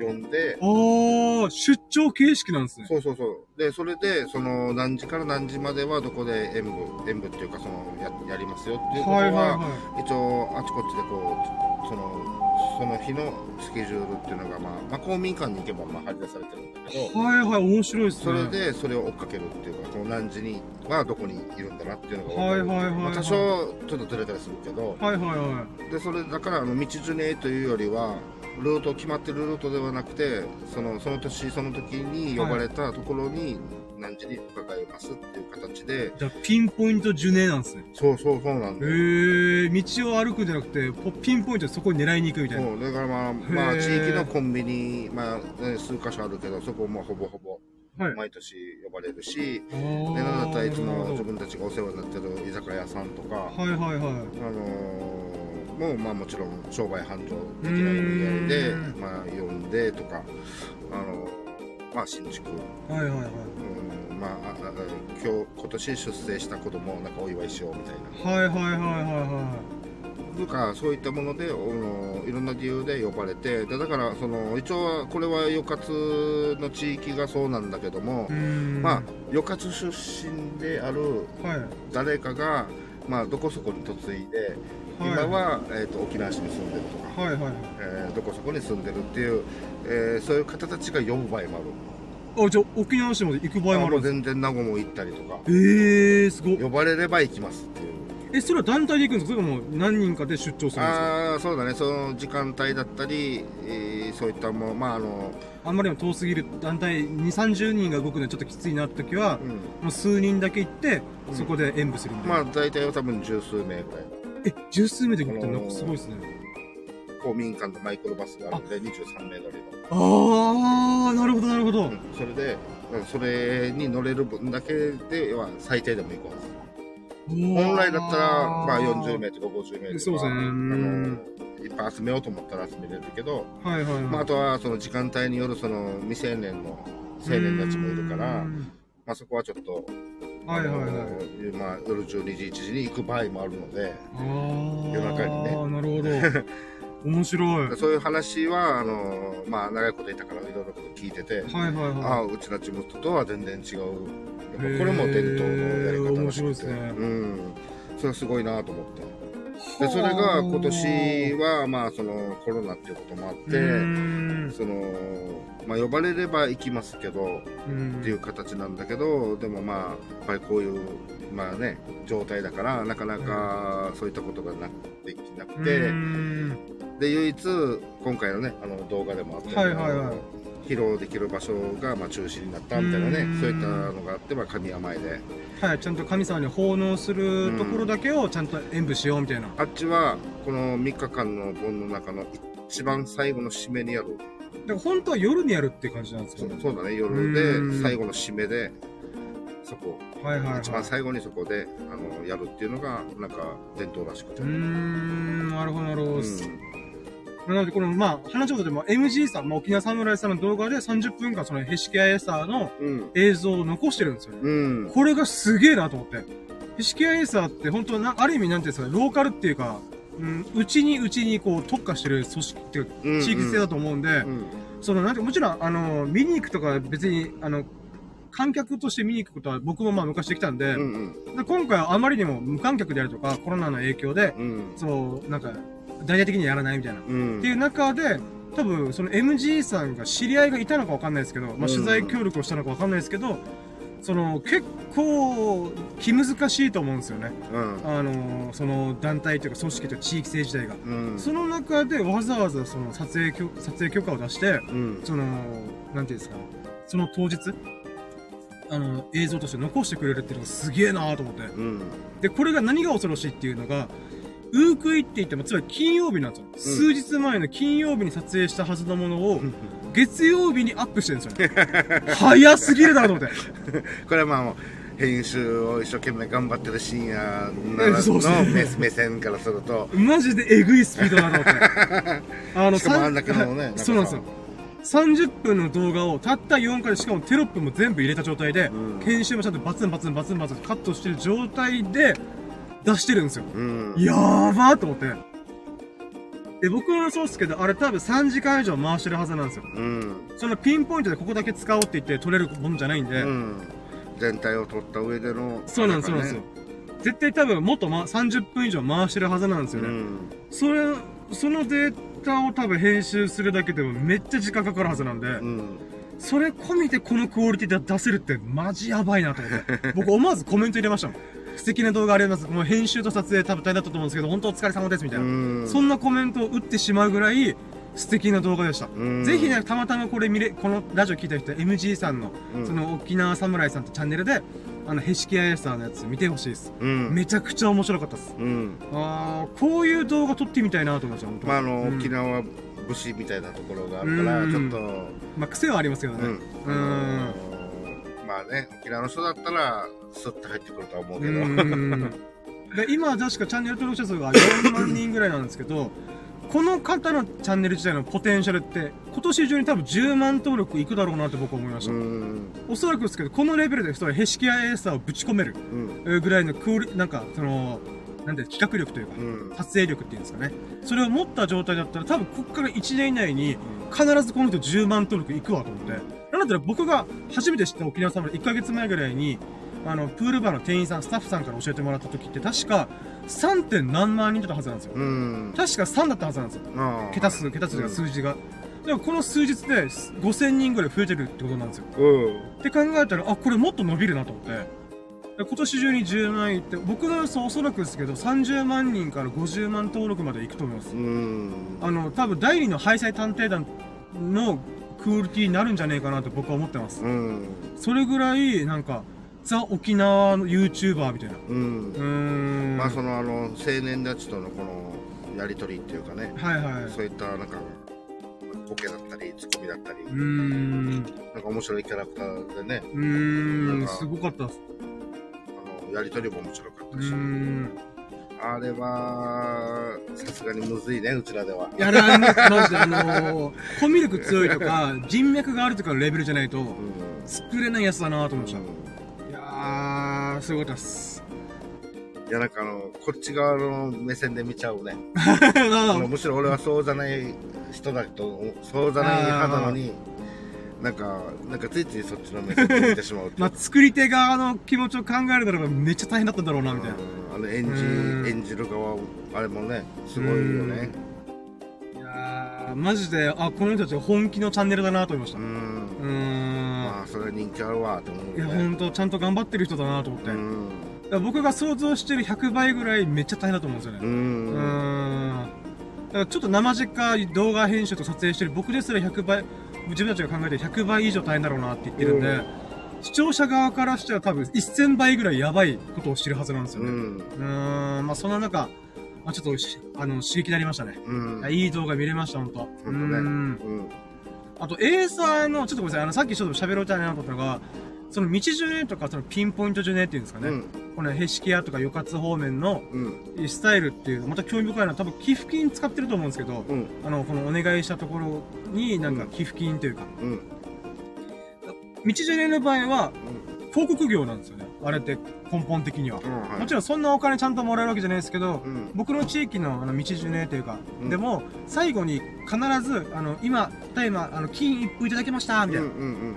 呼んでおー、出張形式なんですね。そうそうそう。で、それで、その、何時から何時まではどこで演舞、演舞っていうか、その、や、やりますよっていうことは、はいはいは一応、あちこちでこう、その、その日のスケジュールっていうのが、まあ、まあ、公民館に行けば、まあ、張り出されてるんだけい。ど、はいはい、面白いですね。それで、それを追っかけるっていうか、その何時にはどこにいるんだなっていうのが。はいはいはいはいまあ、多少、ちょっとずれたりするけど、はいはいはで、それ、だから、あの、道ジュネというよりは、ルート、決まってるルートではなくて、その、その年、その時に呼ばれたところに、何時に伺いますっていう形で、い。じゃあ、ピンポイントジュネなんですね。そうそうそうなんへだよ。ー、道を歩くんじゃなくて、ポピンポイントでそこに狙いに行くみたいな。そうだからまあ、まあ、へー地域のコンビニ、まあ、ね数箇所あるけど、そこもほぼほぼはい。毎年呼ばれるし、あで、ーなんだったらいつも自分たちがお世話になってる居酒屋さんとか、はいはいはい。あのーもうまあもちろん商売繁盛できない意味合いでまあ呼んでとかあのーまあ新築、はいはいはい。うん、まあああ今日今年出生した子供をなんかお祝いしようみたいなはいはいはいはいはとかそういったものでいろんな理由で呼ばれてでだからその一応はこれは余活の地域がそうなんだけども。まあ余活出身であるはい。誰かがまあどこそこに嫁いで今は、えー、と沖縄市に住んでるとか、はいはい。えーどこそこに住んでるっていう、えーそういう方たちが呼ぶ場合もある。あ、じゃあ、沖縄市まで行く場合もある全然名護も行ったりとか。えー、すごっ。呼ばれれば行きますっていう。え、それは団体で行くんですか？それとも何人かで出張するんですか？ああそうだね。その時間帯だったり、えーそういったものまああのあんまりにも遠すぎる団体2、30人が動くのはちょっときついなって時は、うん。もう数人だけ行って、うん。そこで演舞するみたいな。まあ大体は多分十数名ぐらいえ、十数名で行くってなんかすごいですね。公民館とマイクロバスがあるんで23名乗りのあー、なるほどなるほど。うんそれでそれに乗れる分だけでは最低でも行こう本来だったら、まあ、40名とか50名とかそうですねあうんのいっぱい集めようと思ったら集めれるけど、はいはいはい。まあ、あとはその時間帯によるその未成年の青年たちもいるから、うんまあ、そこはちょっと、はいはいはい。まあ、夜12時1時に行く場合もあるので夜中にね。なるほど。面白い。はいそういう話はあの、まあ、長いこといたからいろいろ聞いてて、はいあはあうちの地元とは全然違う。これも伝統のやり方らしくて、面白いですね。うん、それはすごいなと思ってでそれが今年はまあそのコロナっていうこともあっうてその、まあ、呼ばれれば行きますけどうん。っていう形なんだけどでもまあやっぱりこういうまあね状態だからなかなかそういったことがなできなくて、で唯一今回のねあの動画でもあったようにはいはいはい。あの披露できる場所がまあ中止になったみたいなねうんそういったのがあって、まあ、神山前ではい、ちゃんと神様に奉納するところだけをちゃんと演舞しようみたいな。あっちはこの3日間の盆の中の一番最後の締めにやるだから本当は夜にやるって感じなんですそかね。うそうだね夜うんで最後の締めでそこはいはいはい。一番最後にそこであのやるっていうのがなんか伝統らしくて、うーん、なるほどなるほど。うんなので、この、まあ、話したことでも MG さん、まあ、沖縄侍さんの動画で30分間そのヘシキアエサーのうん。映像を残してるんですよね。うん。これがすげえなと思って。ヘシキアエーサーって本当な、ある意味なんていうんですか、ローカルっていうか、うん、うちにうちにこう特化してる組織っていう地域性だと思うんで、うん。その、なんてもちろん、あの、見に行くとか別に、あの、観客として見に行くことは僕もまあ昔できたんで、うん。で今回はあまりにも無観客であるとか、コロナの影響で、うん。そう、なんか、大々的にやらないみたいな。うんっていう中で、多分、その MG さんが知り合いがいたのかわかんないですけど、まあ、取材協力をしたのかわかんないですけど、その、結構、気難しいと思うんですよね。うんあの、その団体というか組織というか地域性自体が。うんその中でわざわざその撮影許、撮影許可を出して、うんその、なんていうんですか、その当日、あの、映像として残してくれるっていうのがすげえなーと思って。うんで、これが何が恐ろしいっていうのが、ウークイって言っても、つまり金曜日なんですよ。数日前の金曜日に撮影したはずのものを、月曜日にアップしてるんですよね。早すぎるだろうと思って。これはまあもう編集を一生懸命頑張ってる深夜なら そうそうの目目線からするとマジでえぐいスピードだなと思って。あしかもあんだけのねそうなんですよ。30分の動画をたった4回で、しかもテロップも全部入れた状態で、うん編集もちゃんとバツンバツンバツンバツンカットしてる状態で出してるんですよ。うんやーばーと思って。で、僕はそうですけど、あれ多分3時間以上回してるはずなんですよ。うんそのピンポイントでここだけ使おうって言って取れるもんじゃないんで、うん全体を取った上でのそうなんです、そうなんですよ。絶対多分もっと、ま、30分以上回してるはずなんですよね。うんそれ、そのデータを多分編集するだけでもめっちゃ時間かかるはずなんで、うんそれ込みでこのクオリティで出せるってマジやばいなと思って。僕思わずコメント入れましたもん。素敵な動画あります。もう編集と撮影多分大変だったと思うんですけど、本当お疲れ様ですみたいな。うんそんなコメントを打ってしまうぐらい素敵な動画でした。うんぜひね、たまたまこれ見れ、このラジオ聞いた人、MG さんの、うんその沖縄侍さんとチャンネルで、あの、ヘシキアエサーのやつ見てほしいです。うんめちゃくちゃ面白かったです。うんあー、こういう動画撮ってみたいなと思いました、本当まああのうん沖縄武士みたいなところがあるからうんちょっとまあ、癖はありますけどね。うんまあね沖縄の人だったらスッと入ってくるとは思うけどうん で今は確かチャンネル登録者数が4万人ぐらいなんですけど、この方のチャンネル自体のポテンシャルって、今年中に多分10万登録いくだろうなって僕は思いました。うんおそらくですけど、このレベルでそれヘシキアエーサーをぶち込めるぐらいのクオリ、なんか、その、なんで、企画力というか、うん撮影力っていうんですかね。それを持った状態だったら、多分こっから1年以内に、必ずこの人10万登録いくわと思って。なんだったら僕が初めて知った沖縄サムライ1ヶ月前ぐらいに、あの、プールバーの店員さん、スタッフさんから教えてもらった時って、確か 3. 点何万人だったはずなんですよ。うん確か3だったはずなんですよ。桁数、桁数が数字が。でもこの数日で5000人ぐらい増えてるってことなんですよ。うんって考えたら、あ、これもっと伸びるなと思って。で今年中に10万いって、僕の予想おそらくですけど、30万人から50万登録までいくと思います。うん。あの、多分第二のハイサイ探偵団のクオリティになるんじゃねえかなと僕は思ってます。うん。それぐらい、なんか、ザ・沖縄の YouTuber みたいな。うんうー。ん。まあそのあの青年たちとのこのやりとりっていうかね、はいはい。そういったなんかボケだったりツッコミだったり、うーん。なんか面白いキャラクターでね、うーん。すごかったっす。あのやりとりも面白かったし、ん。あれはさすがにむずいねうちらでは。やらんね、マジで、あのー、コミュ力強いとか、人脈があるとかのレベルじゃないと、うん。作れないやつだなと思いました。うんー、すごかったっす。いやなんかあのこっち側の目線で見ちゃうね。むしろ俺はそうじゃない人だとそうじゃない派なのに。なんか、なんかついついそっちの目線で見てしまうう まあ、作り手側の気持ちを考えるならばめっちゃ大変だったんだろうな、みたいな。うんあの演うんじ演じる側あれもねすごいよねいやー、マジで、あ、この人たち本気のチャンネルだなと思いました。ううんーん。まあそれは人気あるわって思ういや、よねほんと、ちゃんと頑張ってる人だなと思って。うんら僕が想像してる100倍ぐらいめっちゃ大変だと思うんですよね。うんん。だからちょっと生実家動画編集と撮影してる僕ですら100倍、自分たちが考えてる100倍以上大変だろうなって言ってるんで、うん視聴者側からしては多分1000倍ぐらいやばいことをしてるはずなんですよね。うんうーん、まあそんな中、あ、ちょっとし、あの、刺激になりましたね。うんいやいい動画見れました、ほんと。ほんとねうーん。うんあと、エーサーの、ちょっとごめんなさい、あの、さっきちょっと喋ろうじゃないなと思ったのが、その道順ねとか、そのピンポイント順ねっていうんですかね。うん。このヘシキヤとかヨカツ方面のうん。スタイルっていう、また興味深いのは多分寄付金使ってると思うんですけど、うん。あの、このお願いしたところになんか寄付金というか、うん。道順ねの場合はうん。広告業なんですよね。あれって根本的には。うんはい。もちろんそんなお金ちゃんともらえるわけじゃないですけど、うん。僕の地域のあの道順ねというか、うん。でも最後に必ずあの今た今あの金一封いただきましたみたいな、うんうん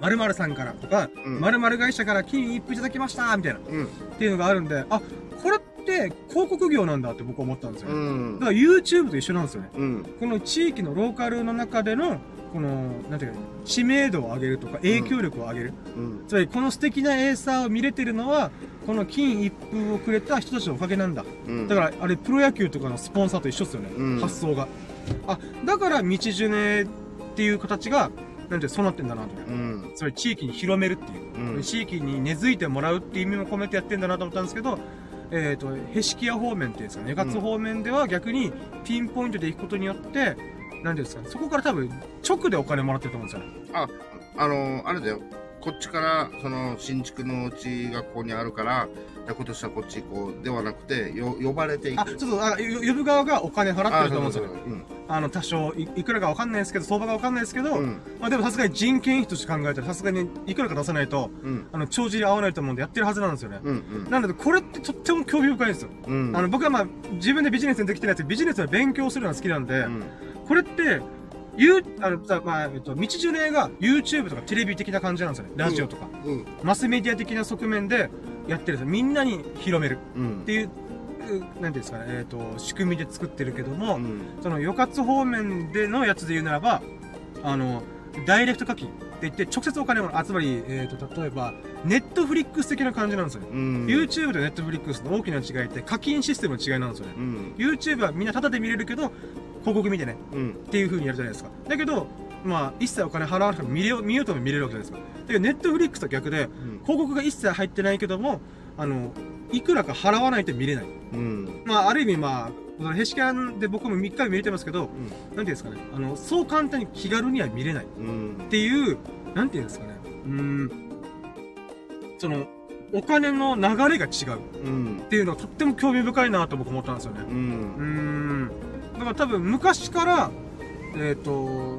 〇〇さんからとか、うん。〇〇会社から金一封いただきましたみたいな。っうん。ていうのがあるんであこれって広告業なんだって僕は思ったんですよね、うん。だから YouTube と一緒なんですよね。うん。この地域のローカルの中でのこのなんていうか知名度を上げるとか影響力を上げる、うん。つまりこの素敵なエーサーを見れてるのはこの金一封をくれた人たちのおかげなんだ。うん。だから、あれ、プロ野球とかのスポンサーと一緒っすよね。うん。発想が。あ、だから、道ジュネっていう形が、なんて、そうなってんだなと。うん。それ、地域に広めるっていう。うん。地域に根付いてもらうっていう意味も込めてやってんだなと思ったんですけど、えっ、と、ヘシキヤ方面っていうんですかね、ガツ方面では逆にピンポイントで行くことによって、なんていうんですか？ね、そこから多分、直でお金もらってると思うんですよね。ああのあれだよ。こっちからその新築のうちがここにあるからじゃあ今年はこっち行こうではなくてよ呼ばれていく。あ、ちょっと、あよ呼ぶ側がお金払ってると思うんですよね。うん。あの、多少い、いくらかわかんないですけど、相場がわかんないですけど、うん。まあでもさすがに人件費として考えたらさすがにいくらか出さないと、うん。あの、帳尻合わないと思うんでやってるはずなんですよね。うんうん。なので、これってとっても興味深いんですよ。うん。あの、僕はまあ、自分でビジネスにできてないやつビジネスを勉強するのが好きなんで、うんこれって、ゆう、あの、さまあ、えっと、道順例が YouTube とかテレビ的な感じなんですよね。ラジオとか。うんマスメディア的な側面でやってるんですよ。みんなに広めるうんっていう、うなんていうんですかね、えっ、と、仕組みで作ってるけども、うんその、予活方面でのやつで言うならば、あの、ダイレクト課金って言って、直接お金を、あ、つまり、えっ、と、例えば、ネットフリックス的な感じなんですよね。うん YouTube とネットフリックスの大きな違いって課金システムの違いなんですよね。うん YouTube はみんなタダで見れるけど、広告見てね。うん。っていう風にやるじゃないですか。だけど、まあ、一切お金払わなくても見れよう、見ようとも見れるわけじゃないですか。だけど、ネットフリックスと逆で、広告が一切入ってないけども、あの、いくらか払わないと見れない。うん。まあ、ある意味まあ、ヘシキャンで僕も3日見れてますけど、なんていうんですかね、あの、そう簡単に気軽には見れない。っうん。ていう、なんていうんですかね、うーん、その、お金の流れが違う。うん。っていうのはとっても興味深いなと僕思ったんですよね。ううーん。だから多分昔から、えっ、と、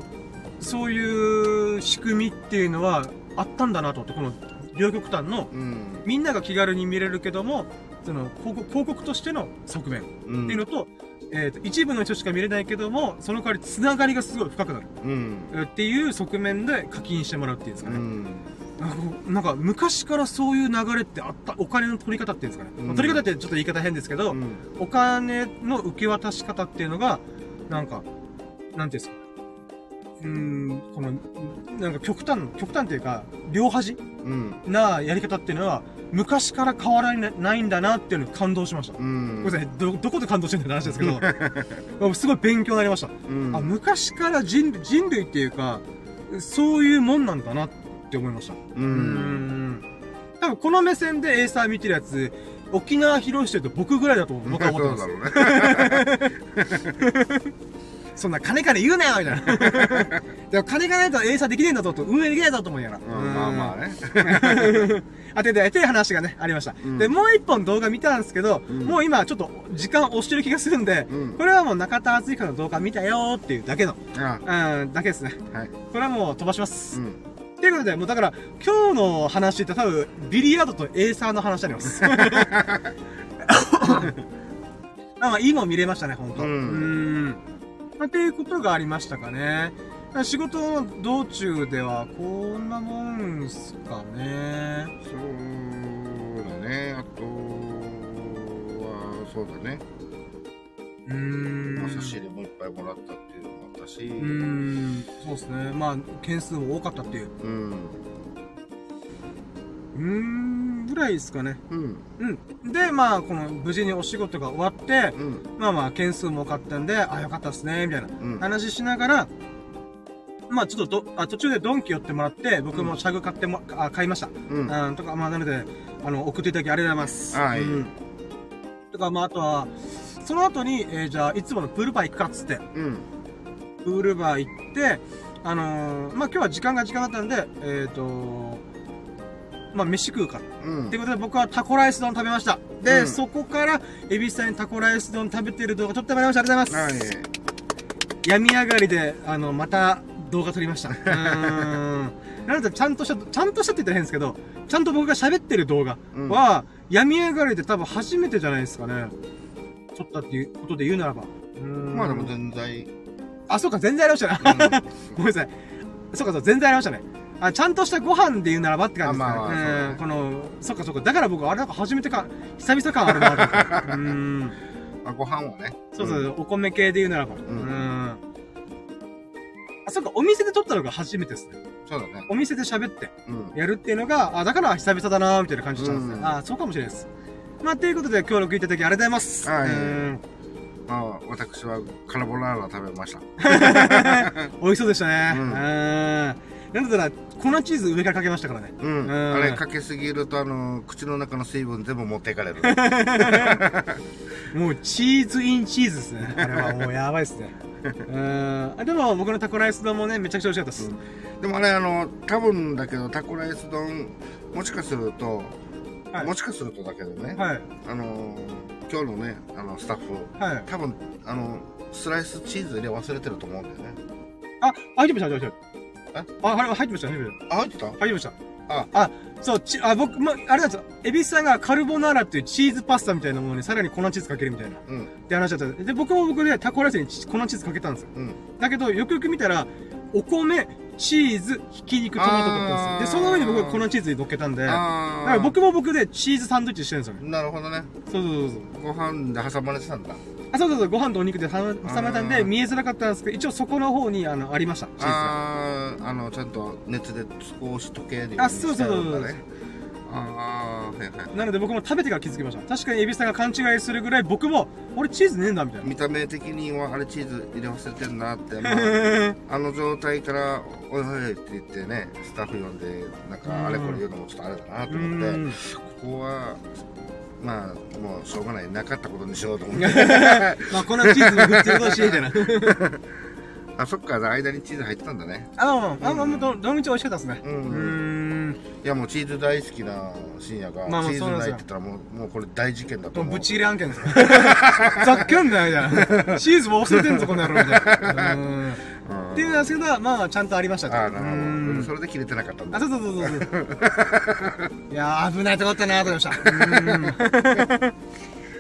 そういう仕組みっていうのはあったんだなと思って、この両極端の、うんみんなが気軽に見れるけども、その広告広告としての側面。うんっていうのと、えっ、と、一部の人しか見れないけども、その代わりつながりがすごい深くなる。うんえーっていう側面で課金してもらうっていうんですかね。うんなんか昔からそういう流れってあった、お金の取り方っていうんですかね。うんまあ取り方ってちょっと言い方変ですけど、うんお金の受け渡し方っていうのが、なんか、なんていうんですか。うーん、この、なんか極端、極端っていうか、両端うん。なやり方っていうのは、昔から変わらないんだなっていうのに感動しました。うごめんんなさい、ど、どこで感動してんだって話ですけど、すごい勉強になりました。うんあ、昔から人類、人類っていうか、そういうもんなんだなって思いました。う。うんん。多分この目線でエーサー見てるやつ、沖縄広いしてると僕ぐらいだと僕は思ってます。そうだろうね。そんな金金言うなよみたいな。でも金がないとエーサーできねえんだぞと、運営できないぞと思いながら。うん、まあまあね。あ、ていう話がね、ありました。うんで、もう一本動画見たんですけど、うんもう今ちょっと時間押してる気がするんで、うんこれはもう中田敦彦の動画見たよーっていうだけの、あうん、だけですね。はい。これはもう飛ばします。うん。ということで、もうだから、今日の話って多分、ビリヤードとエーサーの話になります。まあまあ、いいもん見れましたね、ほんと。うんん。まあ、っていうことがありましたかね。仕事の道中では、こんなもんすかね。そうだね。あとは、そうだね。うーん。まあ差し入れもいっぱいもらったったし。うーん。そうですね。まあ、件数も多かったっていう。うん。うーん、ぐらいですかね。うん。うん。で、まあ、この、無事にお仕事が終わって、うん。まあまあ、件数も多かったんで、あ、よかったっすね、みたいなうん。話しながら、まあちょっとど、あ、途中でドンキ寄ってもらって、僕もシャグ買っても、あ、買いました。うん。うん、とか、まあなので、あの、送っていただきありがとうございます。はいうん。とか、まああとは、その後に、えーじゃあ、いつものプールバー行くかっつって、うん。プールバー行って、あのーまあ今日は時間が時間だったんで、えっ、とまあ飯食うか。うんっていうことで僕はタコライス丼食べました。で、うんそこから、エビスさんにタコライス丼食べてる動画撮ってもらいました。ありがとうございます。はい。病み上がりで、あの、また動画撮りました。うーん。なので、ちゃんとした、ちゃんとしたって言ったら変ですけど、ちゃんと僕が喋ってる動画は、病み上がりで多分初めてじゃないですかね。撮ったっていうことで言うならば。うーんまあでも全然。あ、そうか、全然ありましたね。ごめんなさい。そうか、そう、全然ありましたね。あ、ちゃんとしたご飯で言うならばって感じですね。あまあまあそうんこの、そっかそっか。だから僕、あれなんか初めてか、久々感あるなと思って。うーん。あご飯はね。そうそう、お米系で言うならば。うんん。あ、そっか、お店で撮ったのが初めてですね。そうだね。お店で喋ってうん。やるっていうのが、あ、だから久々だなーみたいな感じしたんですね。うんあ、そうかもしれないです。まあ、ということで、協力いただきありがとうございます。はいあ私はカラボナーラ食べました。美味しそうでしたね。ううんん。なんだったら、粉チーズ上からかけましたからね。うん。うんあれかけすぎるとあの口の中の水分全部持っていかれる。もう、チーズインチーズですね。あれはもうやばいですね。うん。でも、僕のタコライス丼もね、めちゃくちゃ美味しかったです。でもあれあの多分だけどタコライス丼もしかすると、はいもしかするとだけどね、はい。あの今日のねあのスタッフはい。多分あのスライスチーズ入れ忘れてると思うんだよね。あ、入ってました、入ってました。あ、はい入ってました、入ってました。あ入ってた？入りました。ああ、そう、ち、あ、僕、ま、あれなんですよ。エビスさんがカルボナーラっていうチーズパスタみたいなものにさらに粉チーズかけるみたいな。っうんて話だった。で、僕も僕でタコライスにチ粉チーズかけたんですよ。うん。だけど、よくよく見たら、お米、チーズ、ひき肉、トマトだったんですよ。で、その上に僕は粉チーズに乗っけたんで、だかああ。ら僕も僕でチーズサンドイッチしてるんですよね。なるほどね。そうそうそうそう。ご飯で挟まれてたんだ。あ、そうそうそう、ご飯とお肉で挟まれたんで、見えづらかったんですけど、一応そこの方に、あの、ありました、チーズが。あああのちゃんと熱で少し溶けるようにあそうそうそうそうしてあああはいはいなので僕も食べてから気づきました。確かにエビスさんが勘違いするぐらい僕も、俺チーズねえんだ、みたいな。見た目的にはあれチーズ入れ忘れてんなって、まあ、あの状態から「おいおい」って言ってねスタッフ呼んでなんかあれこれ言うのもちょっとあれだなとう思ってんここはまあもうしょうがないなかったことにしようと思って まあ、このチーズも振ってることし、みたいな。あそっか間にチーズ入ってたんだねあ、まあまあ、まあ、まあ、ど、どの道美味しかったですね。ううんーん。いやもうチーズ大好きな深夜が、まあまあチーズないって言ったらもうもうこれ大事件だと思うぶち切れ案件ですよ。ざっけんなよ、みたいな。チーズも忘れてんぞ、この野郎、みたいな。うん。うんっていうのはですけど、まあ、ちゃんとありましたとああなるほうんどそれで切れてなかったんだあ、そうそうそうそうそう。いやー、危ないとこだったなと思いました。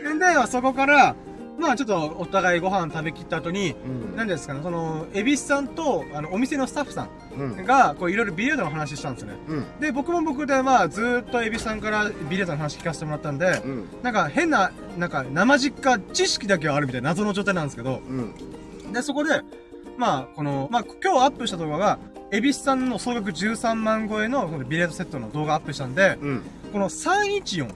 うん。で、そこから、まあちょっとお互いご飯食べきった後に、うん。何ですかね、その、エビスさんと、あの、お店のスタッフさんうん。が、こう、いろいろビリヤードの話したんですよね。うん。で、僕も僕で、まあ、ずーっとエビスさんからビリヤードの話聞かせてもらったんで、うん。なんか変な、なんか生実家知識だけはあるみたいな謎の状態なんですけど、うん。で、そこで、まあ、この、まあ、今日アップした動画が、エビスさんの総額13万超えのこのビレードセットの動画アップしたんで、うん。この314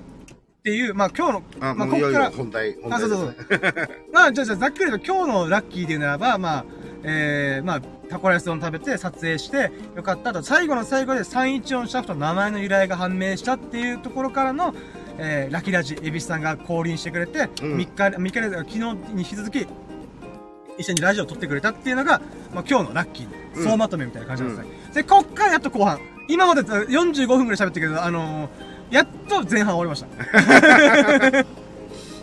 っていう、まあ今日の、あ、まあこっからよ本題、本あ、題そうですね。そうそう。まあ、じゃあ、じゃあざっくりと今日のラッキーで言うならば、まあ、えー、まあ、タコライス丼食べて撮影して、よかったと、最後の最後で314シャフトの名前の由来が判明したっていうところからの、えー、ラッキーラジ、エビスさんが降臨してくれて、うん3日、3日で、昨日に引き続き、一緒にラジオを撮ってくれたっていうのが、まあ今日のラッキー、うん総まとめみたいな感じなんですね。で、こっからやっと後半。今まで45分くらい喋ったけど、あのー、やっと前半終わりました。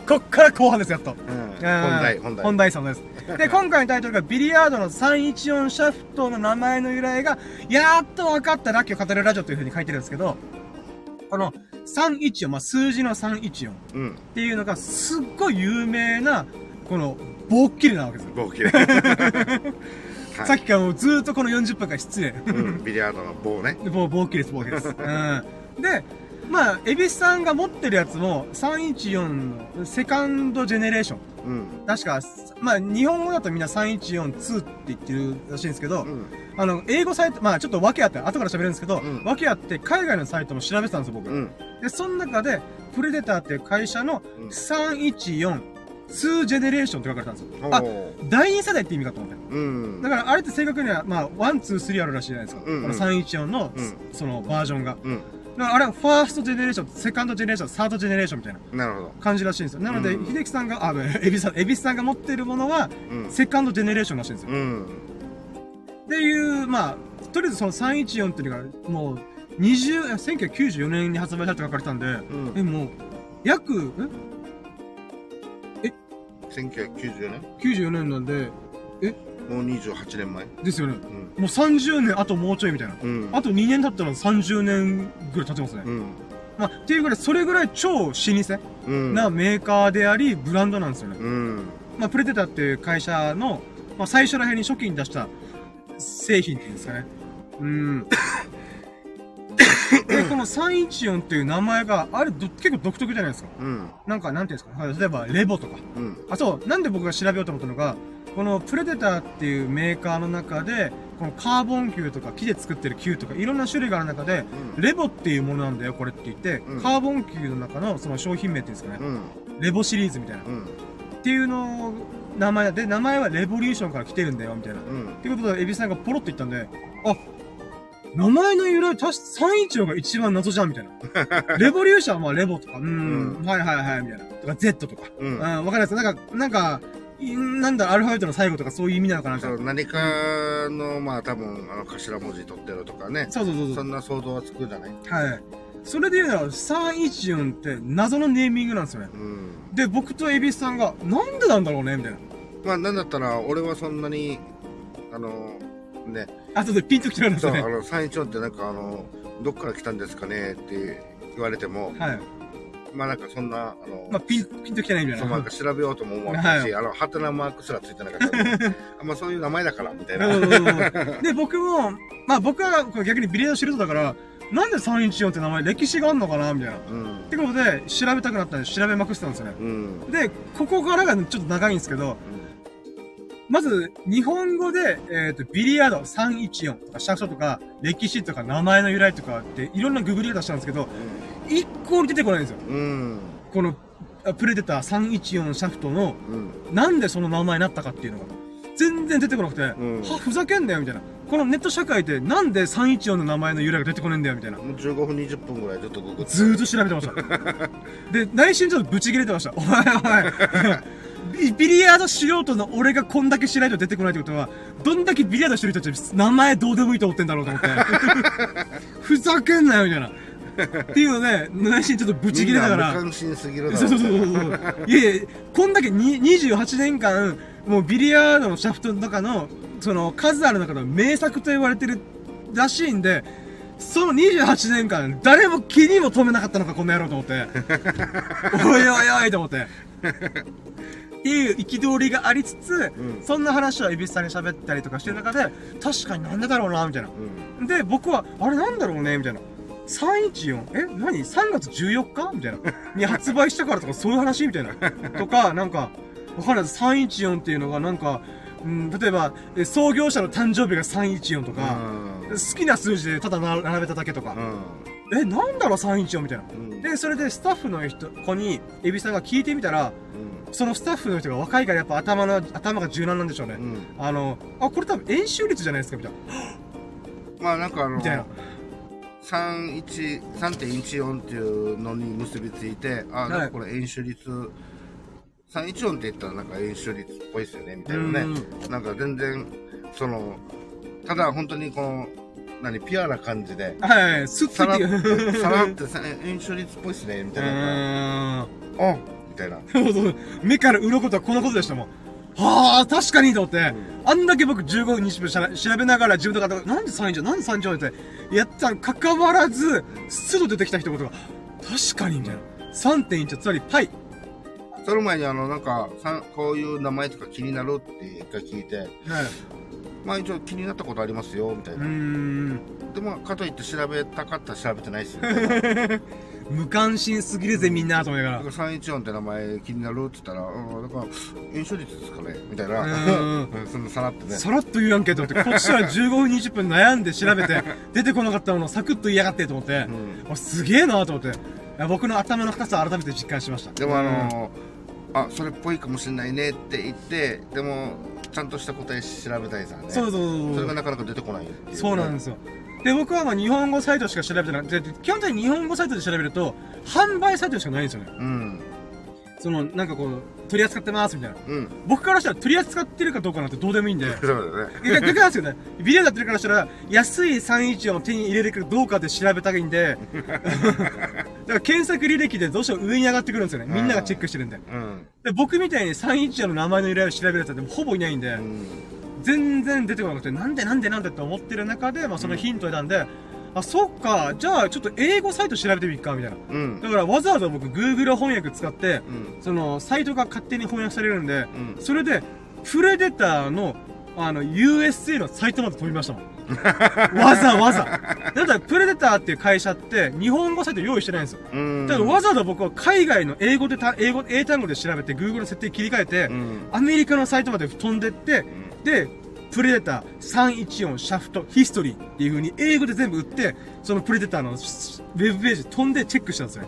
こっから後半です、やっと。うん。本題、本題。本題です。で、今回のタイトルがビリヤードの314シャフトの名前の由来が、やっと分かったラッキーを語るラジオという風に書いてるんですけど、この314、まあ、数字の314っうん。ていうのがすっごい有名な、この、棒っきりなわけですよ。棒切れ。はいさっきからもうずーっとこの40分間失礼。うん。ビリヤードの棒ね。で棒、棒っきりです、棒っきりです。うん。で、まあ、エビスさんが持ってるやつも、314のセカンドジェネレーション。うん。確か、まあ、日本語だとみんな3142って言ってるらしいんですけど、うん。あの、英語サイト、まあちょっと訳あって、後から喋るんですけど、うん訳あって、海外のサイトも調べてたんですよ、僕。うん。で、その中で、プレデターっていう会社のうん314、2ジェネレーションって書かれたんですよ。あ、第2世代って意味かと思って。うん。だから、あれって正確には、まあ、1、2、3あるらしいじゃないですか。うんうんこの314の、うんそのバージョンが。うん。あれはファーストジェネレーション、セカンドジェネレーション、サードジェネレーションみたいななるほど。感じらしいんですよ。なので、うん秀樹さんが、あ、ごめんエビさん、エビさんが持ってるものは、うん。セカンドジェネレーションらしいんですよ。うん。っていう、まあ、とりあえずその314っていうのが、もう、20、1994年に発売されて書かれたんで、うん。え、もう、約、1994年？え ?94 年なんで、もう28年前ですよね。うん。もう30年、あともうちょいみたいな。うん。あと2年経ったら30年ぐらい経ちますね。うん。まあ、っていうぐらい、それぐらい超老舗うん。なメーカーであり、ブランドなんですよね。うん。まあ、プレデターっていう会社の、まあ、最初ら辺に初期に出した製品っていうんですかね。うん。で、この314っていう名前が、あれど、結構独特じゃないですか。うん。なんか、なんていうんですか、はい例えば、レボとか。うん。あ、そう、なんで僕が調べようと思ったのが、このプレデターっていうメーカーの中で、このカーボン球とか木で作ってる球とかいろんな種類がある中で、レボっていうものなんだよ、これって言って、うんカーボン球の中のその商品名っていうんですかね、うん。レボシリーズみたいな。うん。っていうのを、名前で、名前はレボリューションから来てるんだよ、みたいな。っうん。ていうことで、エビさんがポロって言ったんで、あ、名前の由来、確か314が一番謎じゃん、みたいな。レボリューションはまあレボとか、うーん、うんはいはいはい、みたいな。とか、Z とか。ううんん、わかんないです。なんか、なんか、いなんだ、アルファベットの最後とかそういう意味なのかな。そう何かの、まあ多分、あの、頭文字取ってるとかね。そうそうそうそう。そんな想像はつくじゃない？はい。それで言うなら、314って謎のネーミングなんですよね。うん。で、僕とエビスさんが、なんでなんだろうねみたいな。まあなんだったら、俺はそんなに、あの、ね、後でピンときてるんですね。あの、三一音ってなんかあの、どっから来たんですかねって言われても、はい。まあなんかそんな、あの、まあ、ピン、ピンときてないみたいそう、な。なんか調べようとも思わなはいし、あの、ハテナマークすらついてなかったの あまあそういう名前だから、みたいな。うんで、僕も、まあ僕は逆にビレード素人だから、なんで314って名前歴史があんのかなみたいな。っうん。てことで、調べたくなったんで調べまくってたんですよね。うん。で、ここからがちょっと長いんですけど、まず、日本語で、えっ、と、ビリヤード314とか、シャフトとか、歴史とか、名前の由来とかって、いろんなググり方したんですけど、一向に出てこないんですよ。うん。この、あプレデター314シャフトの、うん。なんでその名前になったかっていうのが、全然出てこなくて、んは、ふざけんなよ、みたいな。このネット社会で、なんで314の名前の由来が出てこねえんだよ、みたいな。もう15分、20分ぐらいずっとググ。ずーっと調べてました。で、内心ちょっとブチ切れてました。お前お前。ビビリヤード素人の俺がこんだけしないと出てこないってことは、どんだけビリヤードしてる人たち名前どうでもいいと思ってんだろうと思って。ふざけんなよ、みたいな。っていうので、内心ちょっとブチ切れながら。無関心すぎるだろそうそうそうそう。いやいや、こんだけに28年間、もうビリヤードのシャフトの中の、その数ある中の名作と言われてるらしいんで、その28年間、誰も気にも留めなかったのか、この野郎と思って。おいおいおいと思って。っていう憤りがありつつ、うんそんな話をエビスさんに喋ったりとかしてる中で、確かになんでだろうな、みたいな。うん。で、僕は、あれなんだろうねみたいな。314? え？何 ?3 月14日？みたいな。に発売したからとかそういう話？みたいな。とか、なんか、わかんない。314っていうのがなんか、うん、例えば、え創業者の誕生日が314とか、うん好きな数字でただな並べただけとか、うんえ、なんだろう314みたいな。うんで、それでスタッフの人、子に、エビさんが聞いてみたら、そのスタッフの人が若いからやっぱ頭の、頭が柔軟なんでしょうね。うんあの、あ、これ多分演習率じゃないですか、みたいな。まあなんかあのみたいな。31 3.14っていうのに結びついてあいなんかこれ演習率314って言ったらなんか演習率っぽいですよねみたいなねなんか全然そのただ本当にこの何ピュアな感じではいはい、スッさらっとさらってさ演習率っぽいっすねみうたいな ーん。おみたいな 目から鱗とはこのことでしたもん。はあ、確かにと思って、あんだけ僕15分20分調べながら自分の方が、なんで3以上なんで3以上ってやったんかかわらず、すぐ出てきた一言が、確かにみたいな。3.1つまりパイ。その前にあのなんかさこういう名前とか気になるって一回聞いてはい。まあ一応気になったことありますよみたいうな。でもかといって調べたかったら調べてないですよ無関心すぎるぜみんなと思いながら314って名前気になるって言ったら、うん、だから、演習率ですかねみたいな。そんなさらってねら。。さらっと言うやんけと思って、こっちは15分20分悩んで調べて、出てこなかったものをサクッと言いやがってと思って、うんあすげえなと思って、僕の頭の深さを改めて実感しました。でもあのーあ、それっぽいかもしれないねって言って、でも、ちゃんとした答え調べたいさね。そうそうそうそれがなかなか出てこないそうなんですよ。で、僕はまあ日本語サイトしか調べてなくて、基本的に日本語サイトで調べると、販売サイトしかないんですよね。うん。その、なんかこう、取り扱ってますみたいな。うん。僕からしたら取り扱ってるかどうかなんてどうでもいいんで。そうだね。逆逆なんですよね。ビデオやってるからしたら、安い314を手に入れれるかどうかで調べたいんで、だから検索履歴でどうしても上に上がってくるんですよね。みんながチェックしてるんで。うん。で僕みたいに314の名前の由来を調べるやつはでもほぼいないんで、うん。全然出てこなくて、なんでなんでなんでって思ってる中で、まあそのヒントを選んで、あ、そっか、じゃあちょっと英語サイト調べてみっか、みたいな。うん。だからわざわざ僕 Google 翻訳使って、うん。そのサイトが勝手に翻訳されるんで、うん。それで、プレデターの、あの、USA のサイトまで飛びましたもん。わざわざ。だから、プレデターっていう会社って、日本語サイト用意してないんですよ。うん。だから、わざわざ僕は海外の英語でた、英語、英単語で調べて、Google の設定切り替えて、うん。アメリカのサイトまで飛んでって、で、プレデター314シャフトヒストリーっていう風に英語で全部打って、そのプレデターのウェブページ飛んでチェックしたんですよ。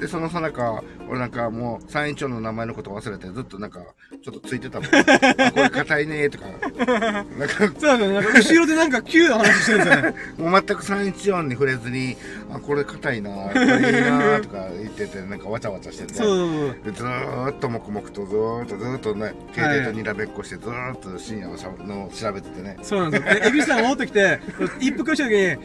で、そのさなか、俺なんかもう、三一の名前のこと忘れて、ずっとなんか、ちょっとついてたもん。あこれ硬いねとか。なんか、そうなんだよ。なんか後ろでなんか Q の話してるんですよね。もう全く314に触れずに、あ、これ硬いなこれいいなとか言ってて、なんかわちゃわちゃしてて。そうそうずーっと黙々とずーっとずーっとね、携帯とにらべっこして、ずーっと深夜のしゃの調べててね。そうなんですよ。で、エビさん戻ってきて、一服した時に、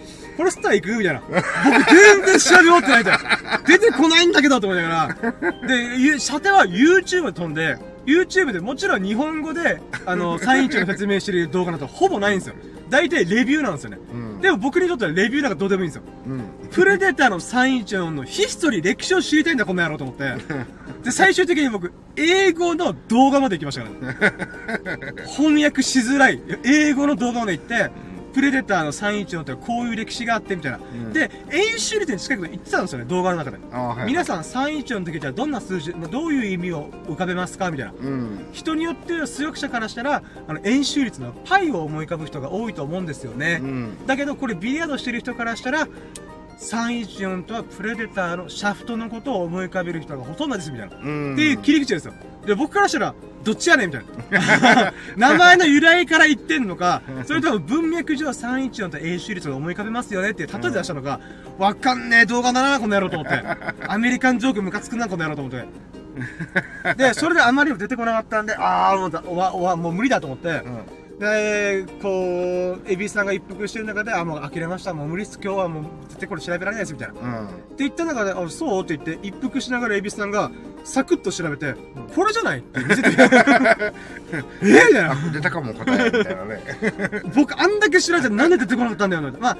これスター行く？みたいな。僕全然調べ終わってないみたいな。出てこないんだけどと思いながら。で、ゆ射程は YouTube で飛んで、YouTube でもちろん日本語で、あの、311の説明してる動画なんてほぼないんですよ。大体レビューなんですよね。うん。でも僕にとってはレビューなんかどうでもいいんですよ。うん。プレデターの314のヒストリー、歴史を知りたいんだ、この野郎と思って。で、最終的に僕、英語の動画まで行きましたからね。翻訳しづらい、英語の動画まで行って、プレデターの314ってこういう歴史があって、みたいな。んで、演習率に近いこと言ってたんですよね、動画の中で。あはい。皆さん314の時じゃあどんな数字、どういう意味を浮かべますかみたいな。うん。人によっては数学者からしたら、あの、演習率のパイを思い浮かぶ人が多いと思うんですよね。うん。だけどこれビリヤードしてる人からしたら314とはプレデターのシャフトのことを思い浮かべる人がほとんどですみたいな、うん。っていう切り口ですよで僕からしたらどっちやねんみたいな。名前の由来から言ってんのかそれとも文脈上314と演習率を思い浮かべますよねって例え出したのかわかんねえ動画だなこの野郎と思って。アメリカンジョークムカつくなこの野郎と思って。でそれであまりにも出てこなかったんでああもうだおわおわもう無理だと思って、うん。で、こう、エビさんが一服してる中で、あ、もう呆れました。もう無理っす。今日はもう絶対これ調べられないです。みたいな。ってうん。言った中で、あ、そう？って言って、一服しながらエビさんが、サクッと調べて、これじゃない？って見せて え？えみたいな。出たかも答え、みたいなね。僕、あんだけ調べてなんで出てこなかったんだよな。まあ、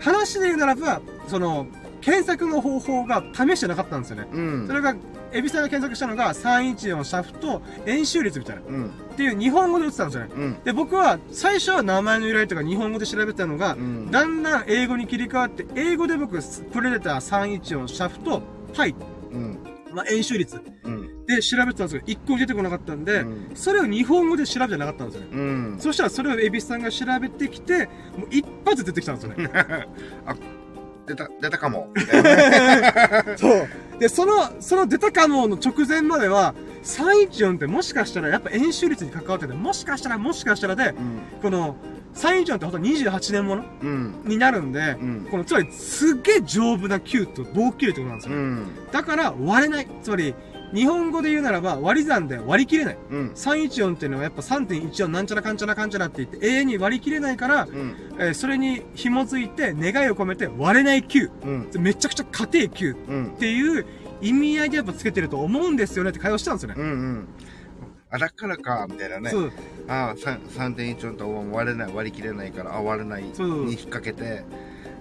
話で言うならば、その、検索の方法が試してなかったんですよね。うんそ。れが、エビさんが検索したのが、314シャフト、演習率みたいな。っうん。ていう日本語で打ってたんですよね。うん。で、僕は最初は名前の由来とか日本語で調べてたのが、うんだんだん英語に切り替わって、英語で僕、プレデター314シャフト、パイ、うん。まあ、演習率。で調べてたんですけど、一個も出てこなかったんで、うんそれを日本語で調べてなかったんですよね。うん。そしたらそれをエビスさんが調べてきて、もう一発出てきたんですよね。出た、出たかも。そう。で、その、その出たかもの直前までは、314ってもしかしたらやっぱ演習率に関わってて、もしかしたらもしかしたらで、うん。この、314ってほんと28年ものうん。になるんで、うん。この、つまりすっげえ丈夫な球と棒球ってことなんですよ。うん。だから割れない。つまり、日本語で言うならば割り算で割り切れない。うん。314っていうのはやっぱ3.14なんちゃらかんちゃらかんちゃらって言って永遠に割り切れないから、うん。えーそれに紐づいて願いを込めて割れない球。うん。めちゃくちゃ家庭球うんっ。ていう意味合いでやっぱつけてると思うんですよねって会話したんですよね。うん。うん。あ、だからか、みたいなね。そう。ああ、3.14と割れない、割り切れないから、あ、割れないにそう引っ掛けて、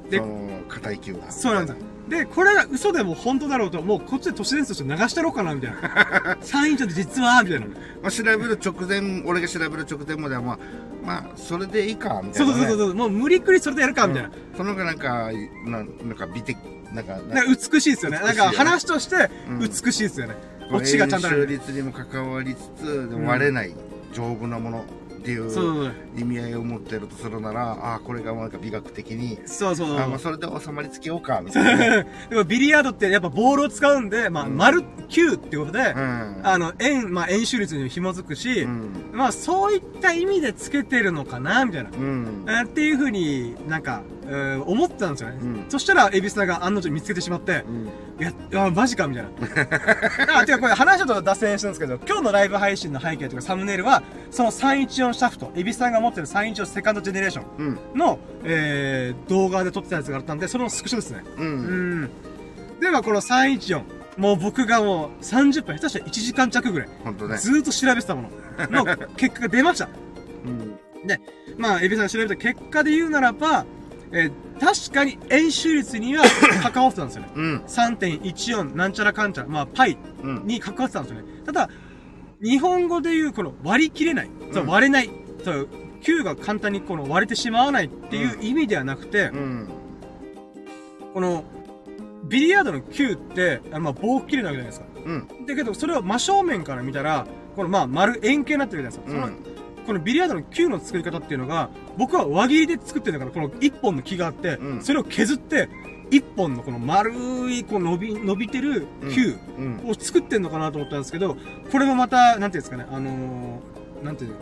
でその、硬い球が。そうなんですよ。で、これが嘘でも本当だろうと、もうこっちで都市伝説として流してやろうかな、みたいな。サインちゃんって実は、みたいな。まあ、調べる直前、俺が調べる直前までは、まあ、まあ、それでいいか、みたそいうな、ね。そうそうそう。もう無理くりそれでやるか、みたいな。その方がなんか、ななんか美的、なんか、美しいですよね。なんか話としてうん美しいですよね。こっちがちゃんとある。率にも関わりつつ、でも割れない、丈夫なものっていう意味合いを持ってるとするなら、ああ、これがなんか美学的に、そうそう。あまあ、それで収まりつけようか、みたいなね。でもビリヤードってやっぱボールを使うんで、まあ、うん丸9ってことで、うん。あの、円、まあ、円周率に紐づくし、うん。まあ、そういった意味でつけてるのかな、みたいな。うん。えーっていうふうになんか、えー思ってたんですよね。うんそしたら、エビスナが案の定見つけてしまって、うん。いや、いやマジかみたいな。あ、てかこれ話ちょっと脱線したんですけど、今日のライブ配信の背景というかサムネイルは、その314シャフト、エビスさんが持ってる314セカンドジェネレーショうん。ンの、えー、動画で撮ってたやつがあったんで、そのスクショですね。う。うんん。ではこの314、もう僕がもう30分、下手したら1時間弱ぐらい、ほんとね。ずーっと調べてたものの 結果が出ました。うん。まあ、エビさんが調べた結果で言うならば、えー確かに円周率には 関わってたんですよね。うん。3.14なんちゃらかんちゃら、まあ、パイうん。に関わってたんですよね。ただ、日本語で言うこの割り切れない、そううん割れない、そう球が簡単にこの割れてしまわないっていう意味ではなくて、うん。この、ビリヤードの球って、あのまあ棒切れなわけじゃないですか。うん。だけど、それを真正面から見たら、このまあ丸円形になってるじゃないですか。そのこのビリヤードの球の作り方っていうのが、僕は輪切りで作ってるのから、この一本の木があって、うんそれを削って、一本のこの丸い、こう伸び、伸びてる球うん。を作ってんのかなと思ったんですけど、これもまた、なんていうんですかね、あのー、なんていうの、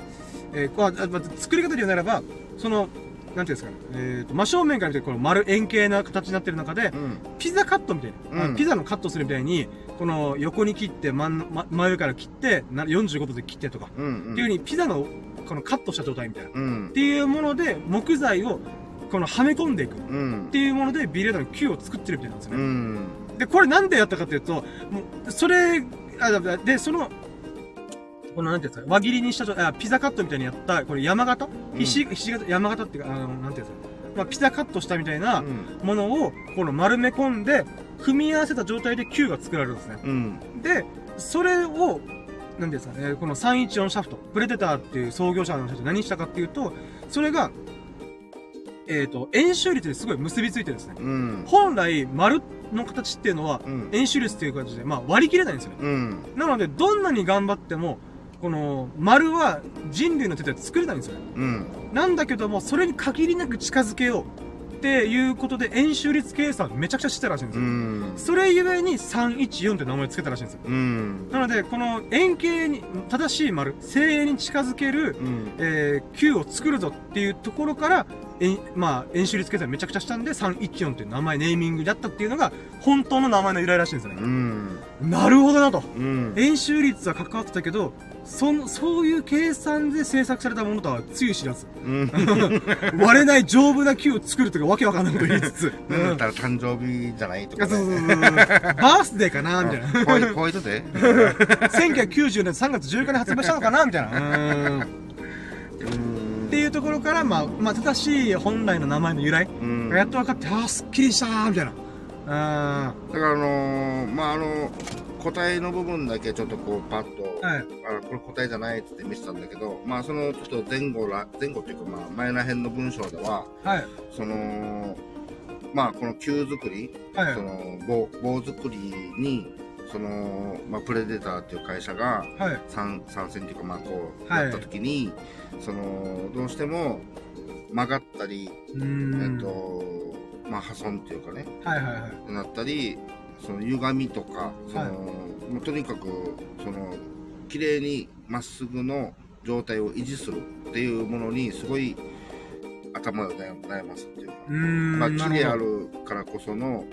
えーこうあまた作り方で言うならば、その、なんていうんですかね、えーと、真正面から見てこの丸円形な形になってる中で、うん。ピザカットみたいな、あうんピザのカットするみたいに、この横に切って、真ん、ま、真上から切って、な45度で切ってとか、うん。っていう風にピザのこのカットした状態みたいな。っうん。ていうもので、木材をこのはめ込んでいく。っうん。ていうもので、ビリヤードの球を作ってるみたいなんですようね。ん。で、これなんでやったかっていうと、もう、それ、あ、で、その、このなんていうんですか、輪切りにした状あ、ピザカットみたいにやった、これ山形？うんひし、ひし形、山形っていうか、あの、なんていうんですか、まあ、ピザカットしたみたいなうん。ものを、この丸め込んで、組み合わせた状態で球が作られるんですね。うん。で、それを、なんですかね、この314シャフト、プレデターっていう創業者の人たち何したかっていうと、それが、えっ、と、円周率にすごい結びついてるんですね。うん。本来、丸の形っていうのは、うん。円周率っていう形で、まあ割り切れないんですよね。うん。なので、どんなに頑張っても、この、丸は人類の手では作れないんですよね。うん。なんだけども、それに限りなく近づけようっていうことで、円周率計算めちゃくちゃしてたらしいんですうよ。ん。それゆえに314って名前つけたらしいんですよ。うん。なので、この円形に、正しい丸、正円に近づける、うん。えー、球を作るぞっていうところから、円、まあ、円周率計算めちゃくちゃしたんで、314っていう名前、ネーミングだったっていうのが、本当の名前の由来らしいんですよね。うん。なるほどなと。うん。円周率は関わってたけど、その、そういう計算で制作されたものとはつゆ知らず。うん。割れない丈夫な球を作るとかわけわかんないこと言いつつ。なん。だったら誕生日じゃないとかそうそうね。そうそう。バースデーかなみたいな。ホワイトホワイトデー1990年3月14日に発売したのかなみたいな。っていうところから、まあ、まあ、正しい本来の名前の由来うん。がやっと分かって、ああ、すっきりしたーみたいな。あだからあのー、まああの答えの部分だけちょっとこうパッと、ーはい。あこれ答えじゃないっつって見せたんだけどまあそのちょっと前後ら前後っていうかまあ前ら辺の文章でははい。そのまあこの球作り、はいそ。の棒棒作りにその、まあ、プレデターっていう会社がはい。参参戦っていうか、まあ、こう、はいやった時に、その、どうしても曲がったり、うーん。えっと、まあ、破損っていうかね、はいはいはい。なったり、その歪みとか、その、はいもうとにかく、その、綺麗にまっすぐの状態を維持するっていうものに、すごい頭を悩悩ますっていうか。まあ、木であるからこその、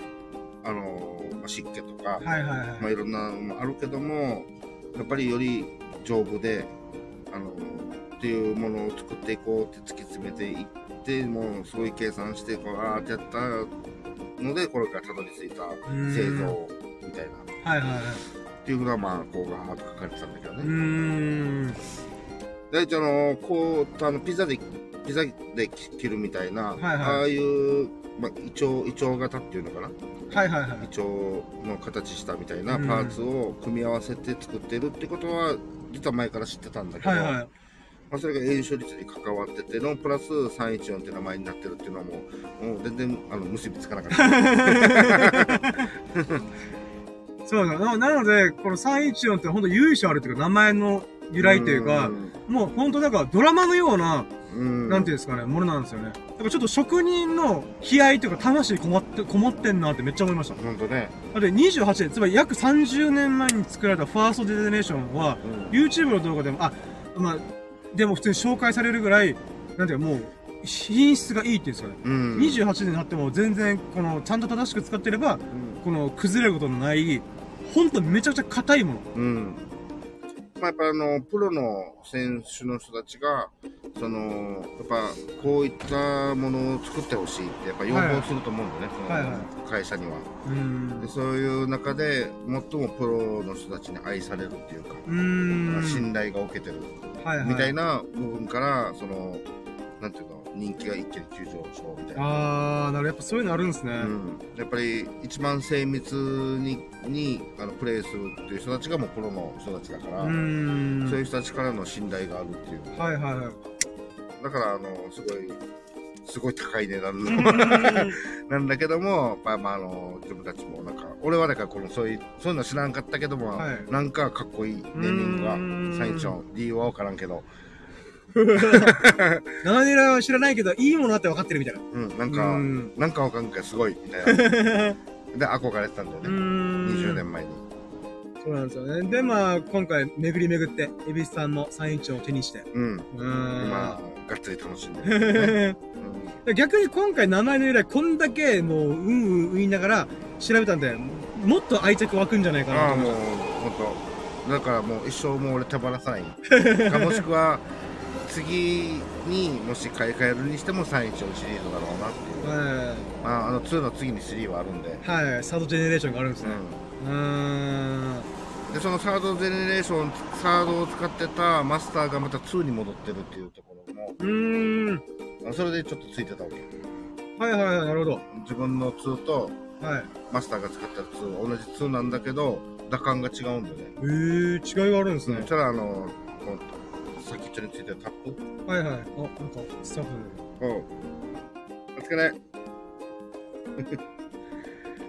あの、まあ、湿気とか、ど。はいはいはい。まあ、いろんなのもあるけども、やっぱりより丈夫で、あの、っていうものを作っていこうって突き詰めていって、もうすごい計算して、こう、あーってやったので、これからたどり着いたん製造みたいな、はいはいはい。っていうのは、まあ、こう、ガーッと書かれてたんだけどね。ん。大体、あの、こう、あの、ピザで、ピザで切るみたいな、はいはいああいう、まあ、イチョウ、イチョウ型っていうのかな？はいはいはいイ。チョウの形したみたいなうんパーツを組み合わせて作ってるってことは、実は前から知ってたんだけど、はいはい。まあ、それが炎症率に関わってての、プラス314って名前になってるっていうのはもう、もう全然あの結びつかなかった。そうだな。なので、この314って本当由緒あるっていうか、名前の由来というか、もう本当だからドラマのような、うん、なんていうんですかね、ものなんですよね。だからちょっと職人の悲哀というか、魂こもって、こもってんなってめっちゃ思いました。ほんとね。だって28年、つまり約30年前に作られたファーストデゼネーションは、うん YouTube の動画でも、あ、まあ、でも普通に紹介されるぐらい、なんていうかもう、品質がいいっていうんですかね。うん。28年になっても全然、この、ちゃんと正しく使ってれば、この、崩れることのない、ほんとめちゃくちゃ硬いもの。うん。うん。まあ、やっぱあの、プロの選手の人たちが、その、やっぱこういったものを作ってほしいって、やっぱ要望すると思うんだよね、そのはいはい会社には。うーん。でそういう中で、最もプロの人たちに愛されるっていうか、う。信頼が受けてるはいはい。みたいな部分から、その、なんていうの、人気が一気に急上昇みたいな。あー、なる。やっぱそういうのあるんですね。うん、やっぱり一番精密ににあのプレーするっていう人たちがもうプロの人たちだから。そういう人たちからの信頼があるっていう。はいはいはい。だから、あの、すごい、すごい高い値段の なんだけども、まあまあ、あの、自分たちもなんか、俺はだからこの、そういう、そういうの知らんかったけども、はいなんかかっこいいネーミングがうーん、サインチョン、理由はわからんけど、長ネラは知らないけど、いいものだって分かってるみたいな。うん、なんうか、んなんかわかんけどすごい、みたいな。で、憧れてたんだよね。ん。20年前に。そうなんですよね。で、まあ、今回、巡り巡って、エビスさんのサインチを手にして。うん。うーん。今、がっつり楽しんでる、うん。逆に今回名前の由来こんだけもううんうん言いながら調べたんでもっと愛着湧くんじゃないかなああ、もうと思いま、ほんと。だからもう一生もう俺手放さない。かもしくは、次にもし買い替えるにしても314シリーズだろうなっていう。はまあ、あの2の次に3はあるんで。い、はい、サードジェネレーションがあるんですねうんん。で、そのサードジェネレーション、サードを使ってたマスターがまた2に戻ってるっていうところも、うーんそれでちょっとついてたわけ。はいはいはいなるほど自分の2とはいマスターが使った2、同じ2なんだけど、打感が違うんだよね。えー、違いがあるんですねたら、あの、こう先っちょについてるタップ？はいはい。あなんかスタッフ。おう。お疲れ。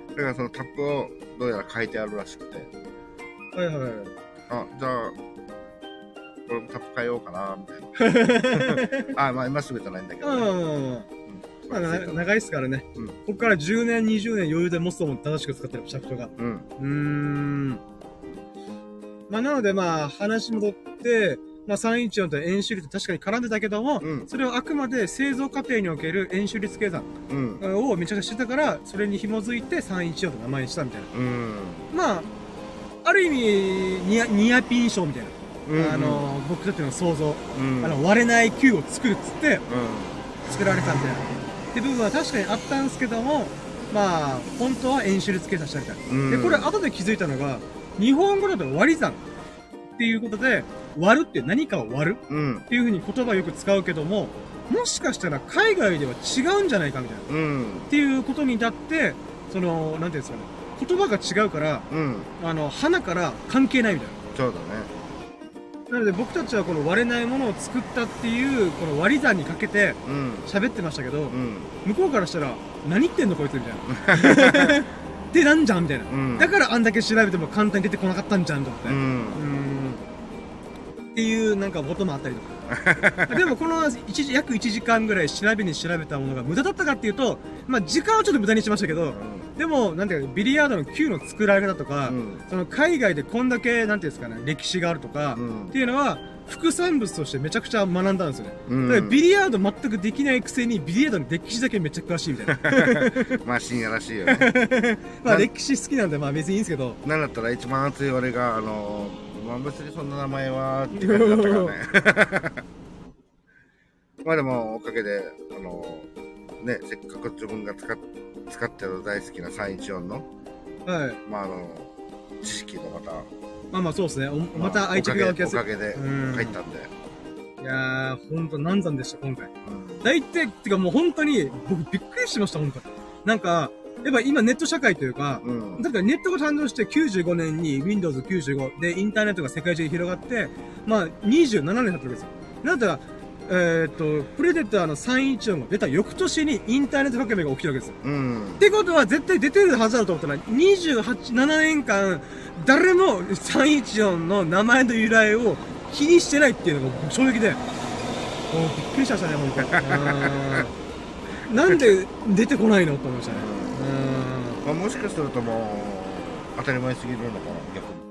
だからそのタップをどうやら書いてあるらしくて、ではいはい。はいあ、じゃあ、これもタップ変えようかな、みたいな。あ、まあ今すぐじゃないんだけど、ね。うんうんまあ、な長いっすからね、うん。ここから10年20年余裕で持つとも正しく使ってるシャフトが。うん。うーん。まあ、なので、まあ、話戻って、まあ、314と円周率確かに絡んでたけども、うん。それはあくまで製造過程における円周率計算うん。をめちゃくちゃしてたから、それに紐づいて314と名前にしたみたいな。うん。まあ、ある意味、ニアニアピン賞みたいな。うん。あの、僕たちの想像。うん、あの、割れない球を作るっつってう作られたみたいな。って部分は確かにあったんですけども、まあ、本当は円周率計算したみたいな。ん。で、これ後で気づいたのが、日本語だと割り算っていうことで、割るって何かを割る？うん。っていう風に言葉をよく使うけども、もしかしたら海外では違うんじゃないかみたいな。うん。っていうことに至って、その、なんていうんですかね、言葉が違うから、うん。あの、花から関係ないみたいそうだね。な。なので僕たちはこの割れないものを作ったっていう、この割り算にかけてうん。喋ってましたけど、うん。向こうからしたら、何言ってんのこいつみたいな。手なんじゃんみたいな。うん。だからあんだけ調べても簡単に出てこなかったんじゃんと思って。う。うんーんっていうなんかこともあったりとか。でもこの一時約1時間ぐらい調べに調べたものが無駄だったかっていうと、まあ時間はちょっと無駄にしましたけど、でも、なんていうか、ビリヤードの球の作られ方とか、うんその海外でこんだけ、なんていうんですかね、歴史があるとか、うんっていうのは、副産物としてめちゃくちゃ学んだんですよね。うんだからビリヤード全くできないくせに、ビリヤードの歴史だけめっちゃ詳しいみたいな。まあ深夜らしいよね。まあな歴史好きなんで、まあ別にいいんですけど、なんだったら一番熱い俺が、あの、まあ別にそんな名前は、って感じだったからね。まあでも、おかげで、あの、ね、せっかく自分が使っ使ってる大好きな314の、はい。まああの、知識がまた、まあまあそうですね。おまた愛着が湧きやすい。おかげでうん入ったんで。いやー、ほんと難産でした、今回。うん大体、てかもう本当に、僕びっくりしました、本当なんか、やっぱ今ネット社会というか、うん。だからネットが誕生して95年に Windows 95でインターネットが世界中に広がって、まあ27年経ってるわけですよ。なんだったら、えーっと、プレデターの314が出た翌年にインターネット革命が起きてるわけですよ。うんっ。てことは絶対出てるはずだと思ったら、28、7年間、誰も314の名前の由来を気にしてないっていうのが僕衝撃で、もうびっくりしましたね、本当うん なんで出てこないのと思いましたね。うんまあ、もしかするともう、当たり前すぎるのかな、逆に。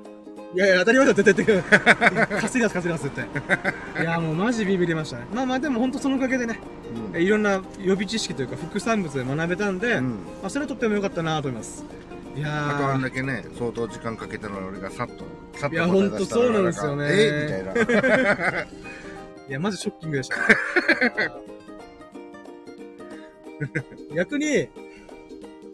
いやいや、当たり前だ、絶対絶対。稼ぎます、稼ぎます、絶対。いや、もうマジビビりましたね。まあまあ、でも本当そのおかげでね、うんいろんな予備知識というか副産物で学べたんで、うんまあ、それはとっても良かったなと思います。いやあとあんー、だけね、相当時間かけたのに俺がさっと、さっといや答え出したらほんとそうなんですよねえみたいな。いや、マジショッキングでした、ね。逆に、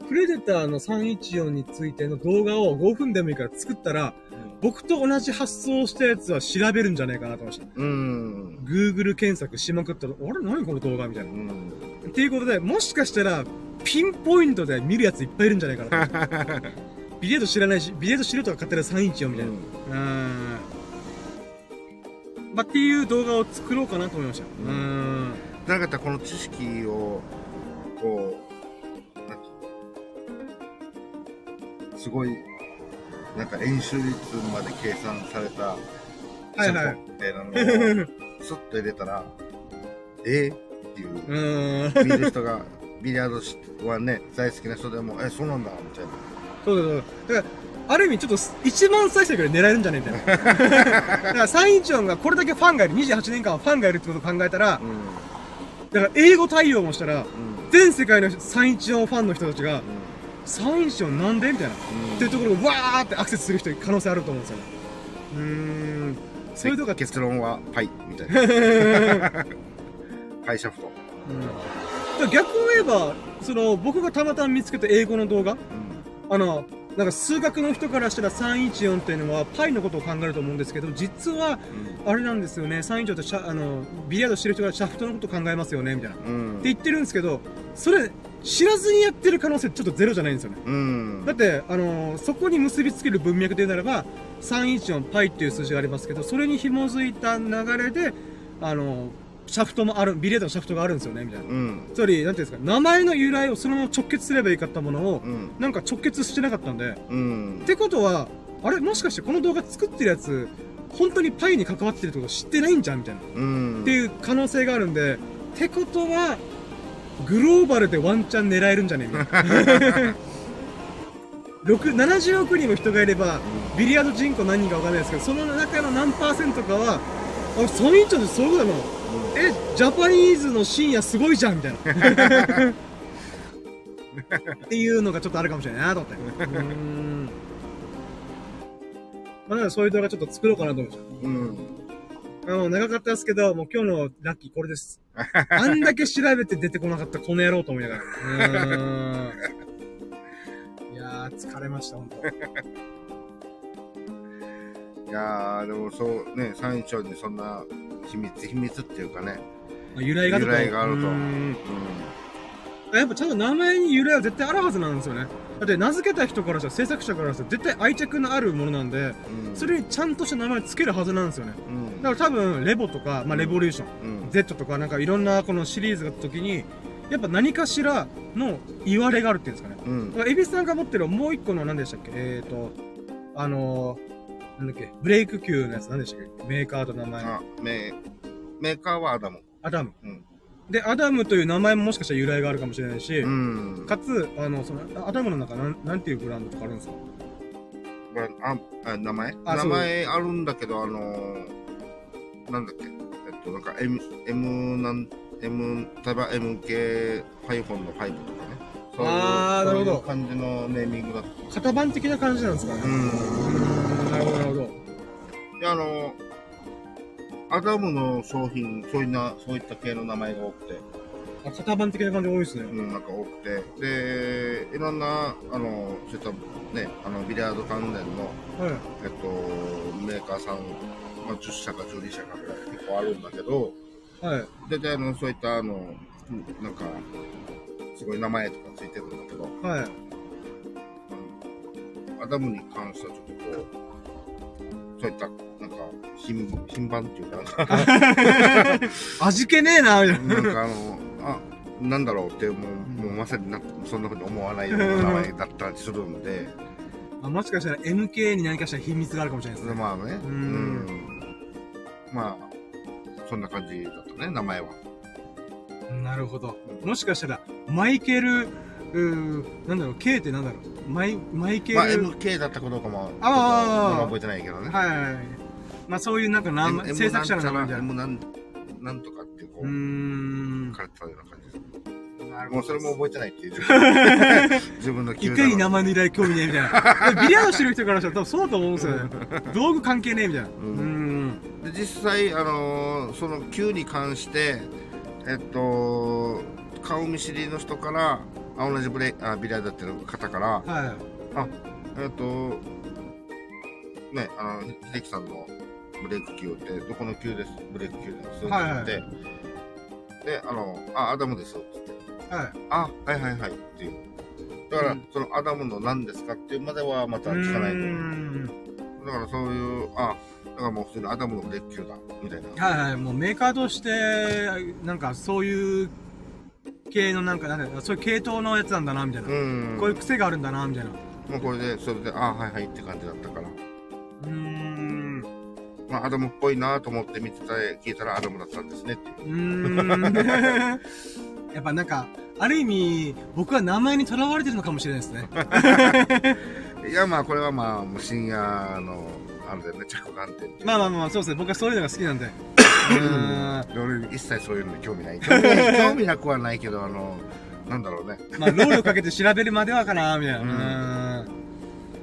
プレデターの314についての動画を5分でもいいから作ったら、僕と同じ発想したやつは調べるんじゃないかなと思いました。うん。Google 検索しまくったら、あれ何この動画みたいなう。ん。っていうことで、もしかしたら、ピンポイントで見るやついっぱいいるんじゃないかなと。ビリヤード知らないし、ビリヤード知るとか買ってる314みたいな。うーん。まあ、っていう動画を作ろうかなと思いました。うーん。なかったらこの知識を、こう、すごい、なんか演習率まで計算された、はいはいみたいなのを、スッと入れたら、え？っていうう、ーん。見る人が、ビリヤードしはね、大好きな人でも、え、そうなんだ、みたいな。そうだそうだ。だから、ある意味ちょっと1万再生ぐらい狙えるんじゃね？えみたいな。だから314がこれだけファンがいる、28年間ファンがいるってことを考えたら、うだから英語対応もしたら、ん。うん。全世界の314ファンの人たちが、う314なんで？みたいな。ん。っていうところをわーってアクセスする人可能性あると思うんですよね。うーん。そういうとこが、結論は、はい、みたいな。パ イシャフト。うん、逆を言えば、その、僕がたまたま見つけた英語の動画、うあの、なんか数学の人からしたら314っていうのはパイのことを考えると思うんですけど、実は、ん。あれなんですよね、314ってシャあの、ビリヤードしてる人がシャフトのことを考えますよね、みたいな。ってうん。言ってるんですけど、それ、知らずにやってる可能性ちょっとゼロじゃないんですよね。うん。だって、あのそこに結びつける文脈でならば、314パイっていう数字がありますけど、それに紐づいた流れで、あのシャフトもある、ビリヤードのシャフトがあるんですよね、みたいな。うん。つまり、なんていうんですか、名前の由来をそのまま直結すればいいかったものを、うん。なんか直結してなかったんで、うんっ。てことは、あれもしかしてこの動画作ってるやつ、本当にパイに関わってるってこと知ってないんじゃんみたいな。うん。っていう可能性があるんで、ってことは、グローバルでワンチャン狙えるんじゃねえみたいな。6 70億人も人がいれば、ビリヤード人口何人かわかんないですけど、その中の何パーセントかは、あ、ソニーちゃんってそういうことだな。え、ジャパニーズの深夜すごいじゃんみたいな。っていうのがちょっとあるかもしれないなと思って。うーん。まあ、だからそういう動画ちょっと作ろうかなと思いました。うん。あの、長かったですけど、もう今日のラッキーこれです。あんだけ調べて出てこなかったこの野郎と思いながら。うーん。いやー、疲れました、ほんと。いやー、でもそうね、三丁にそんな秘密、秘密っていうかね。まあ由来があると。由来があるとうーんやっぱちゃんと名前に由来は絶対あるはずなんですよね。だって名付けた人からしたら、制作者からしたら絶対愛着のあるものなんで、うん。それにちゃんとした名前つけるはずなんですよね。うん。だから多分、レボとか、まあ、レボリューション、うん。Z とかなんかいろんなこのシリーズが時に、やっぱ何かしらの言われがあるっていうんですかね。うんだ。から、エビスさんが持ってるもう一個の何でしたっけ？えーと、あのー、なんだっけ、ブレイク級のやつ何でしたっけ？メーカーと名前。あ、メメーカーはアダム。アダム。うん。で、アダムという名前ももしかしたら由来があるかもしれないし、うん。かつ、あの、その、アダムの中、なん、なんていうブランドとかあるんですか？これああ名前？名あそう前あるんだけど、あのー、なんだっけ、えっと、なんか M、M なん、M、例えば MK ハイフンの5とかね。そういうあーなるほどそういう感じのネーミングだった。型番的な感じなんですかね。うん。んなるほど、なるほど。で、あのー、アダムの商品、そういうな、そういった系の名前が多くて、あ、型番的な感じ多いですね。うん、なんか多くて、で、いろんな、あの、そういったね、あの、ビリヤード関連の、はい。えっと、メーカーさん、まあ、10社か12社かぐらい結構あるんだけど、はい。大体あの、そういったあの、うんなんか、すごい名前とかついてるんだけど、はい。うんアダムに関してはちょっとこう、そういった、品、品番っていうか、味気ねえな、みたいな。なんかあの、あ、なんだろうって、もう、もうまさになそんなふうに思わないような名前だったりするんで、あもしかしたら MK に何かしら秘密があるかもしれないですね。まあね、ううんん。まあ、そんな感じだったね、名前は。なるほど。もしかしたら、マイケル、うーなんだろう、K ってなんだろう。マイ、マイケル、まあ、MK だったかどうかも、ああ覚えてないけどね。はい。まあそういうなんか名前、制作者の名前みたいな。M なんなんとかってこう書。かれてたような感じです。もうそれも覚えてないっていう自分 自分のいかに名前の由来興味ねえみたいな。ビリヤードしてる人からしたら多分そうだと思うんですよね。道具関係ねえみたいな。うーん。で実際、あのーその Q に関して、えっと、顔見知りの人から、あ同じブレあビリヤードやってる方から、はい。えっと、ね、あの、秀樹さんのブレイク Q って、どこの Q です、ブレイク Q ですって言はいはいって、で、あの、あ、アダムですって言って、はい。あ、はいはいはいっていう。だから、うんそのアダムの何ですかっていうまではまた聞かないとだからそういう、あ、だからもう普通にアダムのブレイク Q だ、みたいな。はいはい。もうメーカーとして、なんかそういう系のなんか、なんだそういう系統のやつなんだな、みたいな。うん。こういう癖があるんだな、みたいな。もうこれで、それで、あ、はいはいって感じだったから。うーん。まあ、アダムっぽいなと思って見てた、聞いたらアダムだったんですねっていう。やっぱなんか、ある意味、僕は名前にとらわれてるのかもしれないですね。いや、まあ、これはまあ、深夜の、あれだよね、着眼点まあまあまあ、そうですね。僕はそういうのが好きなんで。うーん。俺、一切そういうのに興味ない。興味興味なくはないけど、あの、なんだろうね。まあ、労力かけて調べるまではかな、みたいな。うん。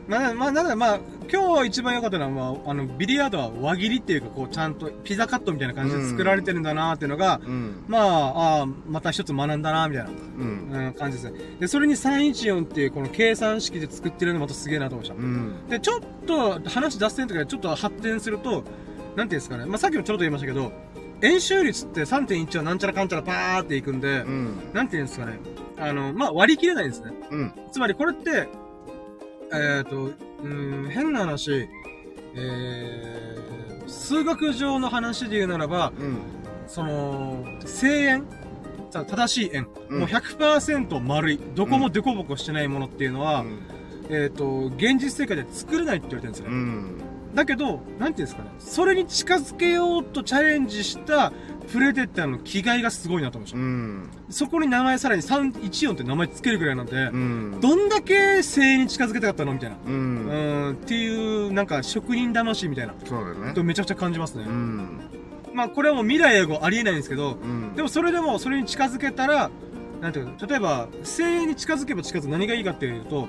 まあ、まあ、なんだ、まあ、今日一番良かったのは、まあ、あの、ビリヤードは輪切りっていうか、こう、ちゃんとピザカットみたいな感じで作られてるんだなっていうのが、うん。まあ、ああ、また一つ学んだな、みたいな、うん。うん、感じですね。で、それに314っていうこの計算式で作ってるのまたすげえなと思いましうん。た。で、ちょっと話脱線とかでちょっと発展すると、なんていうんですかね、まあさっきもちょろっと言いましたけど、演習率って3.1はなんちゃらかんちゃらパーっていくんで、うん。なんていうんですかね、あの、まあ割り切れないんですね。うん。つまりこれって、えっ、と、うん、変な話、えー、数学上の話で言うならば、うん。その、正円さ正しい円、うんもう100%丸い、どこもデコボコしてないものっていうのは、えっ、と、現実世界で作れないって言われてるんですよね。うん。だけど、なんていうんですかね、それに近づけようとチャレンジしたプレデターの気概がすごいなと思いました。うん。そこに名前さらに314って名前つけるぐらいなんで、うん。どんだけ正円に近づけたかったのみたいな。う。うんん、っていう、なんか職人魂みたいな、そうだよねと。めちゃくちゃ感じますね。うん。まあこれはもう未来永劫ありえないんですけど、うん。でもそれでもそれに近づけたら、なんていうの、例えば、正円に近づけば近づく何がいいかっていうと、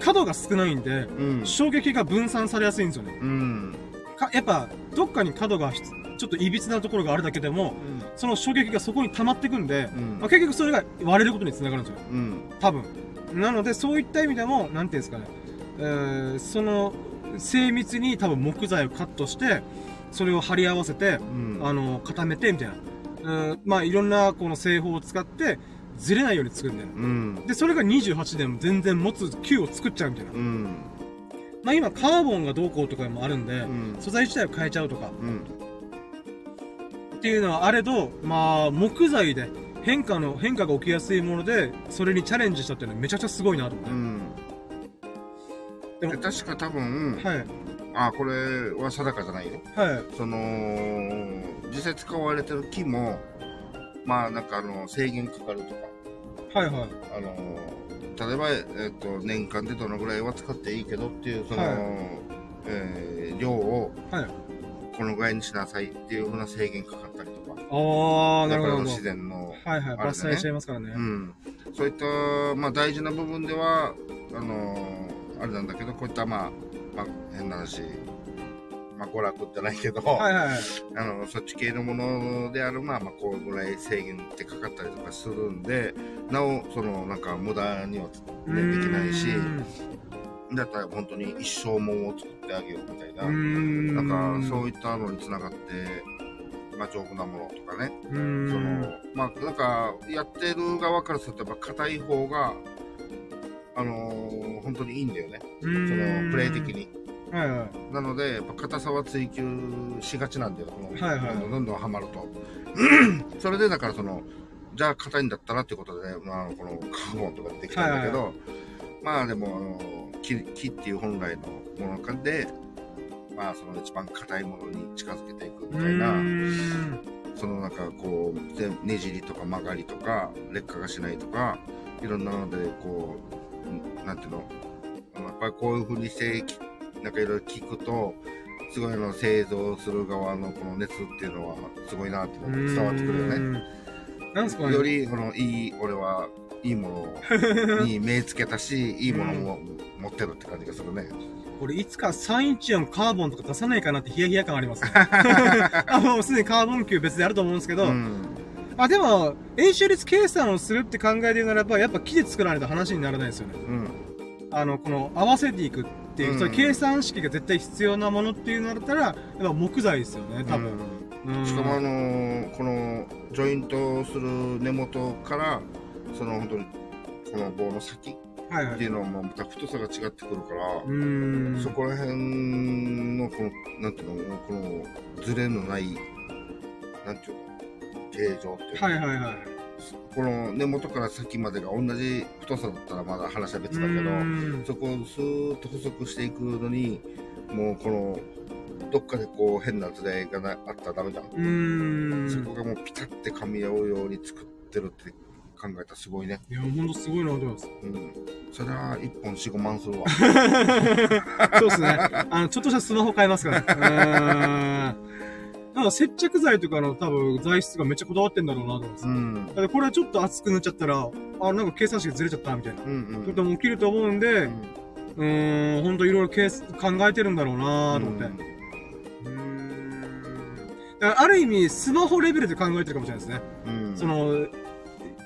角が少ないんで、うん。衝撃が分散されやすいんですよね。うん。かやっぱ、どっかに角がちょっと歪なところがあるだけでも、その衝撃がそこに溜まってくんで、うんまあ、結局それが割れることにつながるんですよ。うん。多分。なので、そういった意味でも、なんていうんですかね、えーその、精密に多分木材をカットして、それを貼り合わせて、うん。あの、固めて、みたいな。うん、まあ、いろんなこの製法を使って、ずれないように作るんだよ。うん。で、それが28でも全然持つ球を作っちゃうみたいな。うん。まあ今、カーボンがどうこうとかもあるんで、うん。素材自体を変えちゃうとか、うん。っていうのはあれど、まあ、木材で変化の、変化が起きやすいもので、それにチャレンジしたっていうのはめちゃくちゃすごいなと思って。うん。でもで確か多分、はい。あ、これは定かじゃないよ。はい。その、実際使われてる木も、まあなんかあの、制限かかるとか、はいはい。あの、例えば、えっ、と、年間でどのぐらいは使っていいけどっていう、その、はいえー量をはい。このぐらいにしなさいっていうふうな制限かかったりとか、ああ、なるほど。自然の、はいはい。伐採しちゃいますからね。うん、そういった、まあ、大事な部分ではあのーあれなんだけどこういったまあ、まあ、変な話、まあ、娯楽じゃないけど、はいはいはい。あのそっち系のものであるまあ、まあ、こうぐらい制限ってかかったりとかするんでなおそのなんか無駄には、ね、できないしだったら本当に一生もんを作ってあげようみたいな。なんかそういいったのにつながって、まあ、丈夫なものとかね。そのまあなんかやってる側からするとやっぱ硬い方があのー本当にいいんだよねそのプレイ的。にはいはい。なのでやっぱ硬さは追求しがちなんだよこの、はいはい。どんどんどんはまると。それでだからそのじゃあ硬いんだったらってことで、まあ、このカーボンとかできたんだけど、はいまあでもあの木木っていう本来のものでまあその一番硬いものに近づけていくみたいな、そのなんかこうでねじりとか曲がりとか劣化がしないとかいろんなのでこうんなんていうのやっぱりこういうふうにしてきなんかいろいろ聞くとすごいあの製造する側のこの熱っていうのはすごいなって伝わってくるよね。なんですかね。よりこのいい俺はいいものに 目つけたしいいものも持ってるって感じがするね。これいつか314カーボンとか出さないかなってヒヤヒヤ感ありますね。あ、もうすでにカーボン級別であると思うんですけど、うんあ、でも、演習率計算をするって考えてるならば、やっぱ木で作らないと話にならないですよね。うんあの、この、合わせていくっていう、うんそういう計算式が絶対必要なものっていうのだったら、やっぱ木材ですよね、多分。うんしかもあのーこのジョイントする根元からその本当にこの棒の先はいはい。っていうのはまた太さが違ってくるから。そこら辺のこのなんていうのこのズレのないなんていうの形状っていうのはいはいはい。この根元から先までが同じ太さだったらまだ話は別だけど、そこをスーッと細くしていくのにもうこのどっかでこう変なズレがなあったらダメじゃんうーん。そこがもうピタって噛み合うように作ってるって考えたらすごいね。いや、ほんとすごいなと思います。うん。それは1本4、5万するわ。そうですね。あの、ちょっとしたスマホ買いますから。う なんか接着剤とかの多分材質がめっちゃこだわってんだろうなと思います。うん。だからこれはちょっと厚く塗っちゃったら、あ、なんか計算式ずれちゃったみたいな。うんうん。とも起きると思うんで、ううーん、ほんといろいろ計算考えてるんだろうなと思って。んうーん。だからある意味、スマホレベルで考えてるかもしれないですね。うん。その、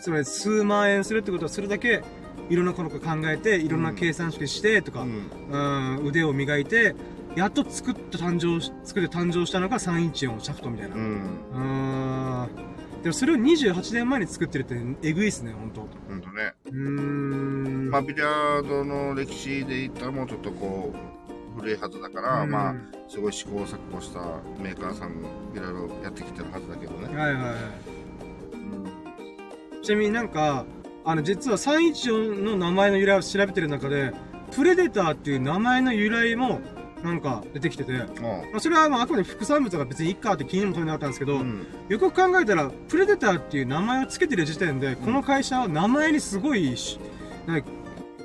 つまり数万円するってことはするだけ、いろんなことを考えて、いろんな計算式してとか、うん。うん、腕を磨いて、やっと作った誕生し、作って誕生したのが314シャフトみたいな。う。うん。でもそれを28年前に作ってるってえぐいっすね、ほんと。ほんとね。うーん。まあ、ビリヤードの歴史で言ったらもうちょっとこう、古いはずだから、うんまあ、すごい試行錯誤したメーカーさん、いろいろやってきてるはずだけどね。はいはいはい。うん。ちなみになんか、あの、実は314の名前の由来を調べてる中で、プレデターっていう名前の由来も、なんか出てきてて、もまあ、それはまああくまで副産物が別にいっかって気にも留めなかったんですけう、ど、うん。よく考えたら、プレデターっていう名前を付けてる時点で、この会社は名前にすごいし、なんか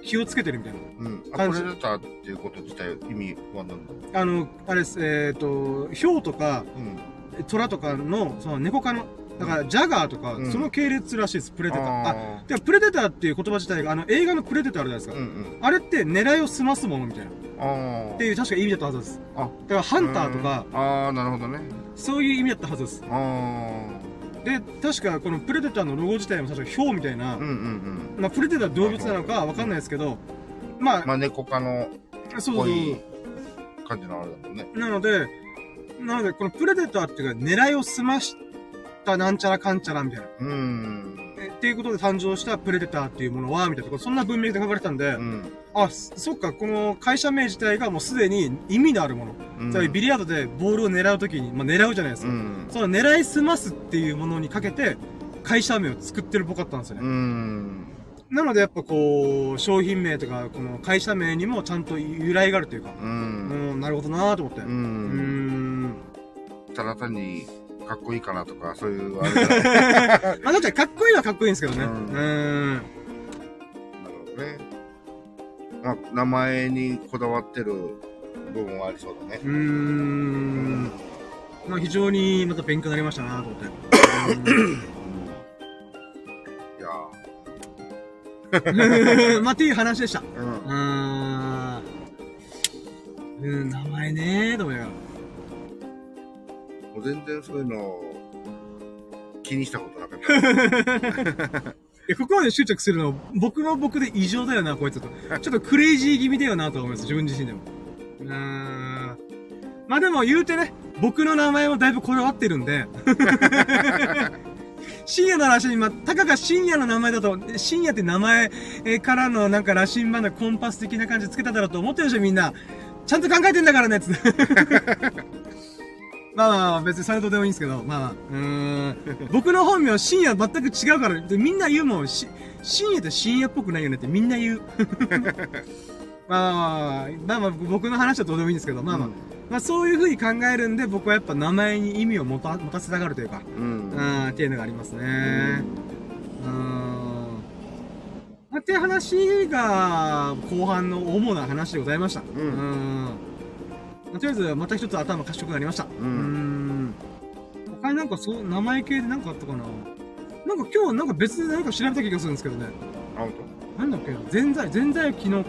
気をつけてるみたいな。うん。あ、感じこれだっていうこと自体、意味は何だろあの、あれです、えっ、と、ヒョウとか、ううん。トラとかの、その猫科の、だから、ジャガーとか、うんその系列らしいです、プレデター。あ、あでもプレデターっていう言葉自体が、あの、映画のプレデターあるじゃないですーか。あれって狙いを済ますものみたいな。っていう確か意味だったはずです。あだからハンターとか、うんああ、なるほどね。そういう意味だったはずです。あで、確かこのプレデターのロゴ自体も確かヒョウみたいな、あ。うんうんうん。まあプレデター動物なのかわかんないですけど、まあ、まあ、猫科のそうそうい感じのあれだもんね。なので、なので、このプレデターっていうか、狙いを済ましたなんちゃらかんちゃらみたいな。うーん。えっていうことで誕生したプレデターっていうものは、みたいなところ、そんな文脈で書かれてたんで、うん。あ、そそっか、この会社名自体がもうすでに意味のあるもの。うんつまりビリヤードでボールを狙うときに、まあ狙うじゃないですか。うん。その狙い済ますっていうものにかけて、会社名を作ってるっぽかったんですよね。うん。なのでやっぱこう、商品名とか、この会社名にもちゃんと由来があるというか、う。うんん、なるほどなーと思って。う。うんん。ただ単に、かっこいいかなとか、そういう、あ れまあ、だってかっこいいはかっこいいんですけどね。ううんん。ほどね。まあ、名前にこだわってる部分はありそうだね。うーん。まあ非常にまた勉強になりましたなと思って。いやうん まあっていう話でした。ーうんう。ーん。うん、名前ねーと思いながら。もう全然そういうの、気にしたことなかった。ここまで執着するの、僕の僕で異常だよな、こいつと。ちょっとクレイジー気味だよなと思います、自分自身でも。うーん。まあでも言うてね、僕の名前もだいぶこだわってるんで。深夜の話に、ま、たかが深夜の名前だと、深夜って名前からのなんか羅針盤のコンパス的な感じつけただろうと思ってるでしょ、みんな。ちゃんと考えてんだからね、つって。まあまあ、別にそれとでもいいんですけど、まあまあ、うーん。僕の本名、深夜全く違うから、でみんな言うもん、し深夜って深夜っぽくないよねってみんな言う。まあまあまあ、まあまあ、僕の話はどうでもいいんですけど、まあまあ、うんまあそういう風に考えるんで、僕はやっぱ名前に意味を持た持たせたがるというか、うん。うん、っていうのがありますね。うーん。まあっていう話が、後半の主な話でございました。んうんまあとりあえず、また一つ頭賢くなりました。うんん他になんかそう、名前系でなんかあったかな？なんか今日なんか別で何か調べた気がするんですけどね。あ、ほんとなんだっけ全財、全財昨日か。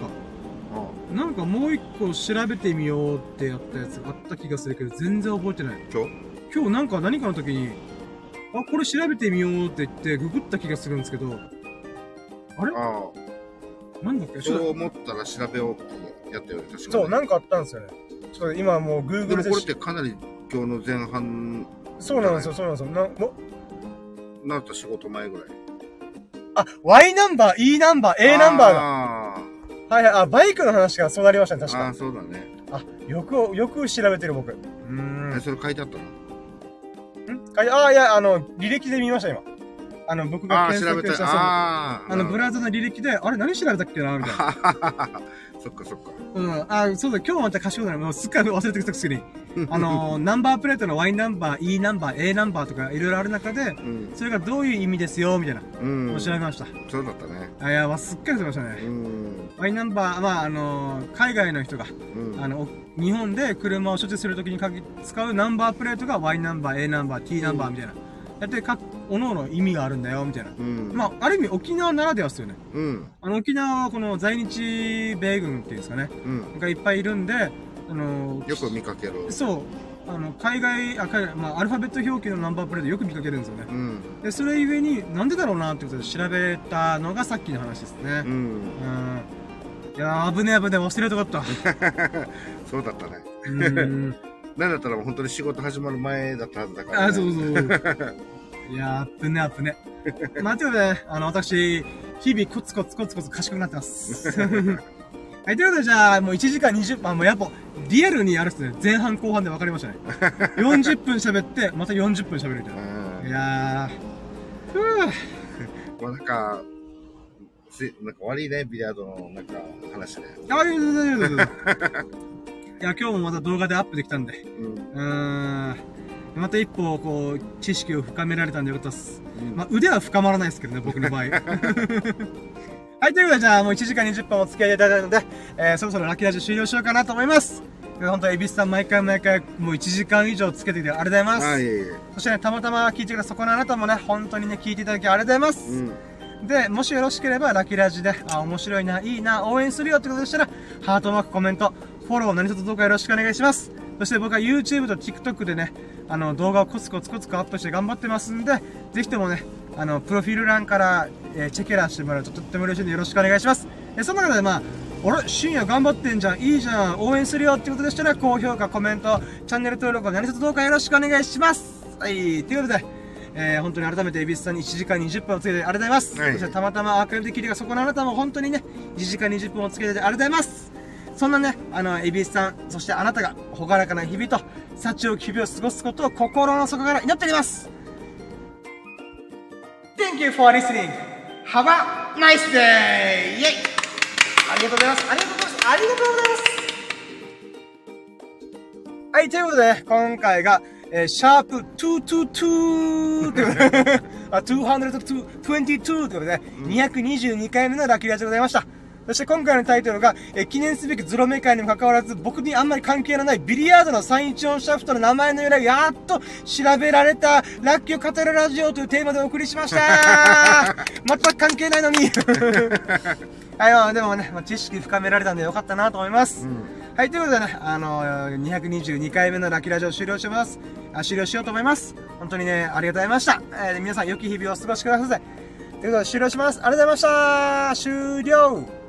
あなんかもう一個調べてみようってやったやつがあった気がするけど、全然覚えてない。今日？今日なんか何かの時に、あ、これ調べてみようって言ってググった気がするんですけど、あれ？あなんだっけ？そう思ったら調べようってやったよね、確かに。そう、なんかあったんですよね。ちょっと今もう Google ででもこれってかなり今日の前半そうなんですよ、そうなんですよ。なも？なった仕事前ぐらい。あ、Y ナンバー、E ナンバー、A ナンバーが。あはいはい、あ、バイクの話がそうなりましたね、確かーあー、。そうだね。あ、よく、よく調べてる僕。うーん。え、それ書いてあったの？ん？あ、あいや、あの、履歴で見ました、今。あの、僕がああ、検。索した、そうああ。あの、ブラウザの履歴で、あれ何調べたっけなみたいな。そっかそっか。うん。あ、そうだ、今日また賢くなる。もうすっかり忘れてきたくせに。あのー、ナンバープレートの Y ナンバー、E ナンバー、A ナンバーとかいろいろある中で、うん。それがどういう意味ですよ、みたいな。うん。調べました。そうだったね。あ、いや、わすっかり忘れましたうね。ん。Y ナンバー、まあ、あのー、海外の人が、うん。あの、お日本で車を所持するときに限使うナンバープレートが Y ナンバー、A ナンバー、T ナンバーみたいな。やって、か、おのおの意味があるんだよ、みたいな。うん。まあ、ある意味沖縄ならではですよね。うん。あの、沖縄はこの在日米軍っていうんですかね。うん。がいっぱいいるんで、あのーよく見かける。そう。あの、海外、あ、海外、まあ、アルファベット表記のナンバープレートよく見かけるんですよね。うん。で、それゆえに、なんでだろうなってことで調べたのがさっきの話ですね。うん。うん。いやー、危ねえ危ねえ、忘れたかった。そうだったね。うん。なんだったらもう本当に仕事始まる前だったはずだから、ね。あ、そうそう。いやー、危ねえ危ねえ。まあ、ということで、あの、私、日々コツコツコツコツ賢くなってます。はい、ということで、じゃあ、もう1時間20分、あ、もうやっぱ、リアルにやるっすね。前半後半で分かりましたね。40分喋って、また40分喋るみたいな。うんいやー、ふぅ。まあなんか、せなんか悪いね、ビリヤードのなんか話で。あ、いやいやいやいやいやいや。いや、今日もまた動画でアップできたんで。うん。うーん。また一歩、こう、知識を深められたんでよかったっす。うんまあ、腕は深まらないですけどね、僕の場合。はい、ということで、じゃあもう1時間20分お付き合いいただいたので、えー、そろそろラッキーラジオ終了しようかなと思います。で本当、エビスさん毎回毎回、もう1時間以上つけてきてありがとうございます。はい。そしてね、たまたま聞いてくれたそこのあなたもね、本当にね、聞いていただきありがとうございます。うん。で、もしよろしければ、ラッキーラジで、あ、面白いな、いいな、応援するよってことでしたら、ハートマーク、コメント、フォロー、何卒どうかよろしくお願いします。そして僕は YouTube と TikTok でね、あの、動画をコツコツコツコツアップして頑張ってますんで、ぜひともね、あの、プロフィール欄から、えーチェケラしてもらうととっても嬉しいんでよろしくお願いします。で、その中でまあ、あれ深夜頑張ってんじゃん、いいじゃん、応援するよってことでしたら、高評価、コメント、チャンネル登録、何卒どうかよろしくお願いします。はい、ということで、えー、本当に改めて蛭子さんに1時間20分お付き合いでありがとうございます。はいそしてたまたまアーカイブで聞いてたそこのあなたも本当にね、1時間20分お付き合いでありがとうございます。そんなね、あの、蛭子さん、そしてあなたが、ほがらかな日々と、幸を日々を過ごすことを心の底から祈っております。Thank you for listening. Have a nice day! イェイありがとうございます。ありがとうございます。ありがとうございます。はい、ということで、今回が、えー、シャープ222ということで、あ、222ということで、222回目のラッキーラジオでございました。そして今回のタイトルが、えー記念すべきゾロ目会にもかかわらず、僕にあんまり関係のないビリヤードの314シャフトの名前の由来がやっと調べられた、ラッキーを語るラジオというテーマでお送りしました 全く関係ないのに はい、まあでもね、まあ、知識深められたんでよかったなと思います。はい、ということでね、あのー、222回目のラッキーラジオ終了します。あ終了しようと思います。本当にね、ありがとうございました。えー皆さん良き日々をお過ごしください。ということで終了します。ありがとうございました終了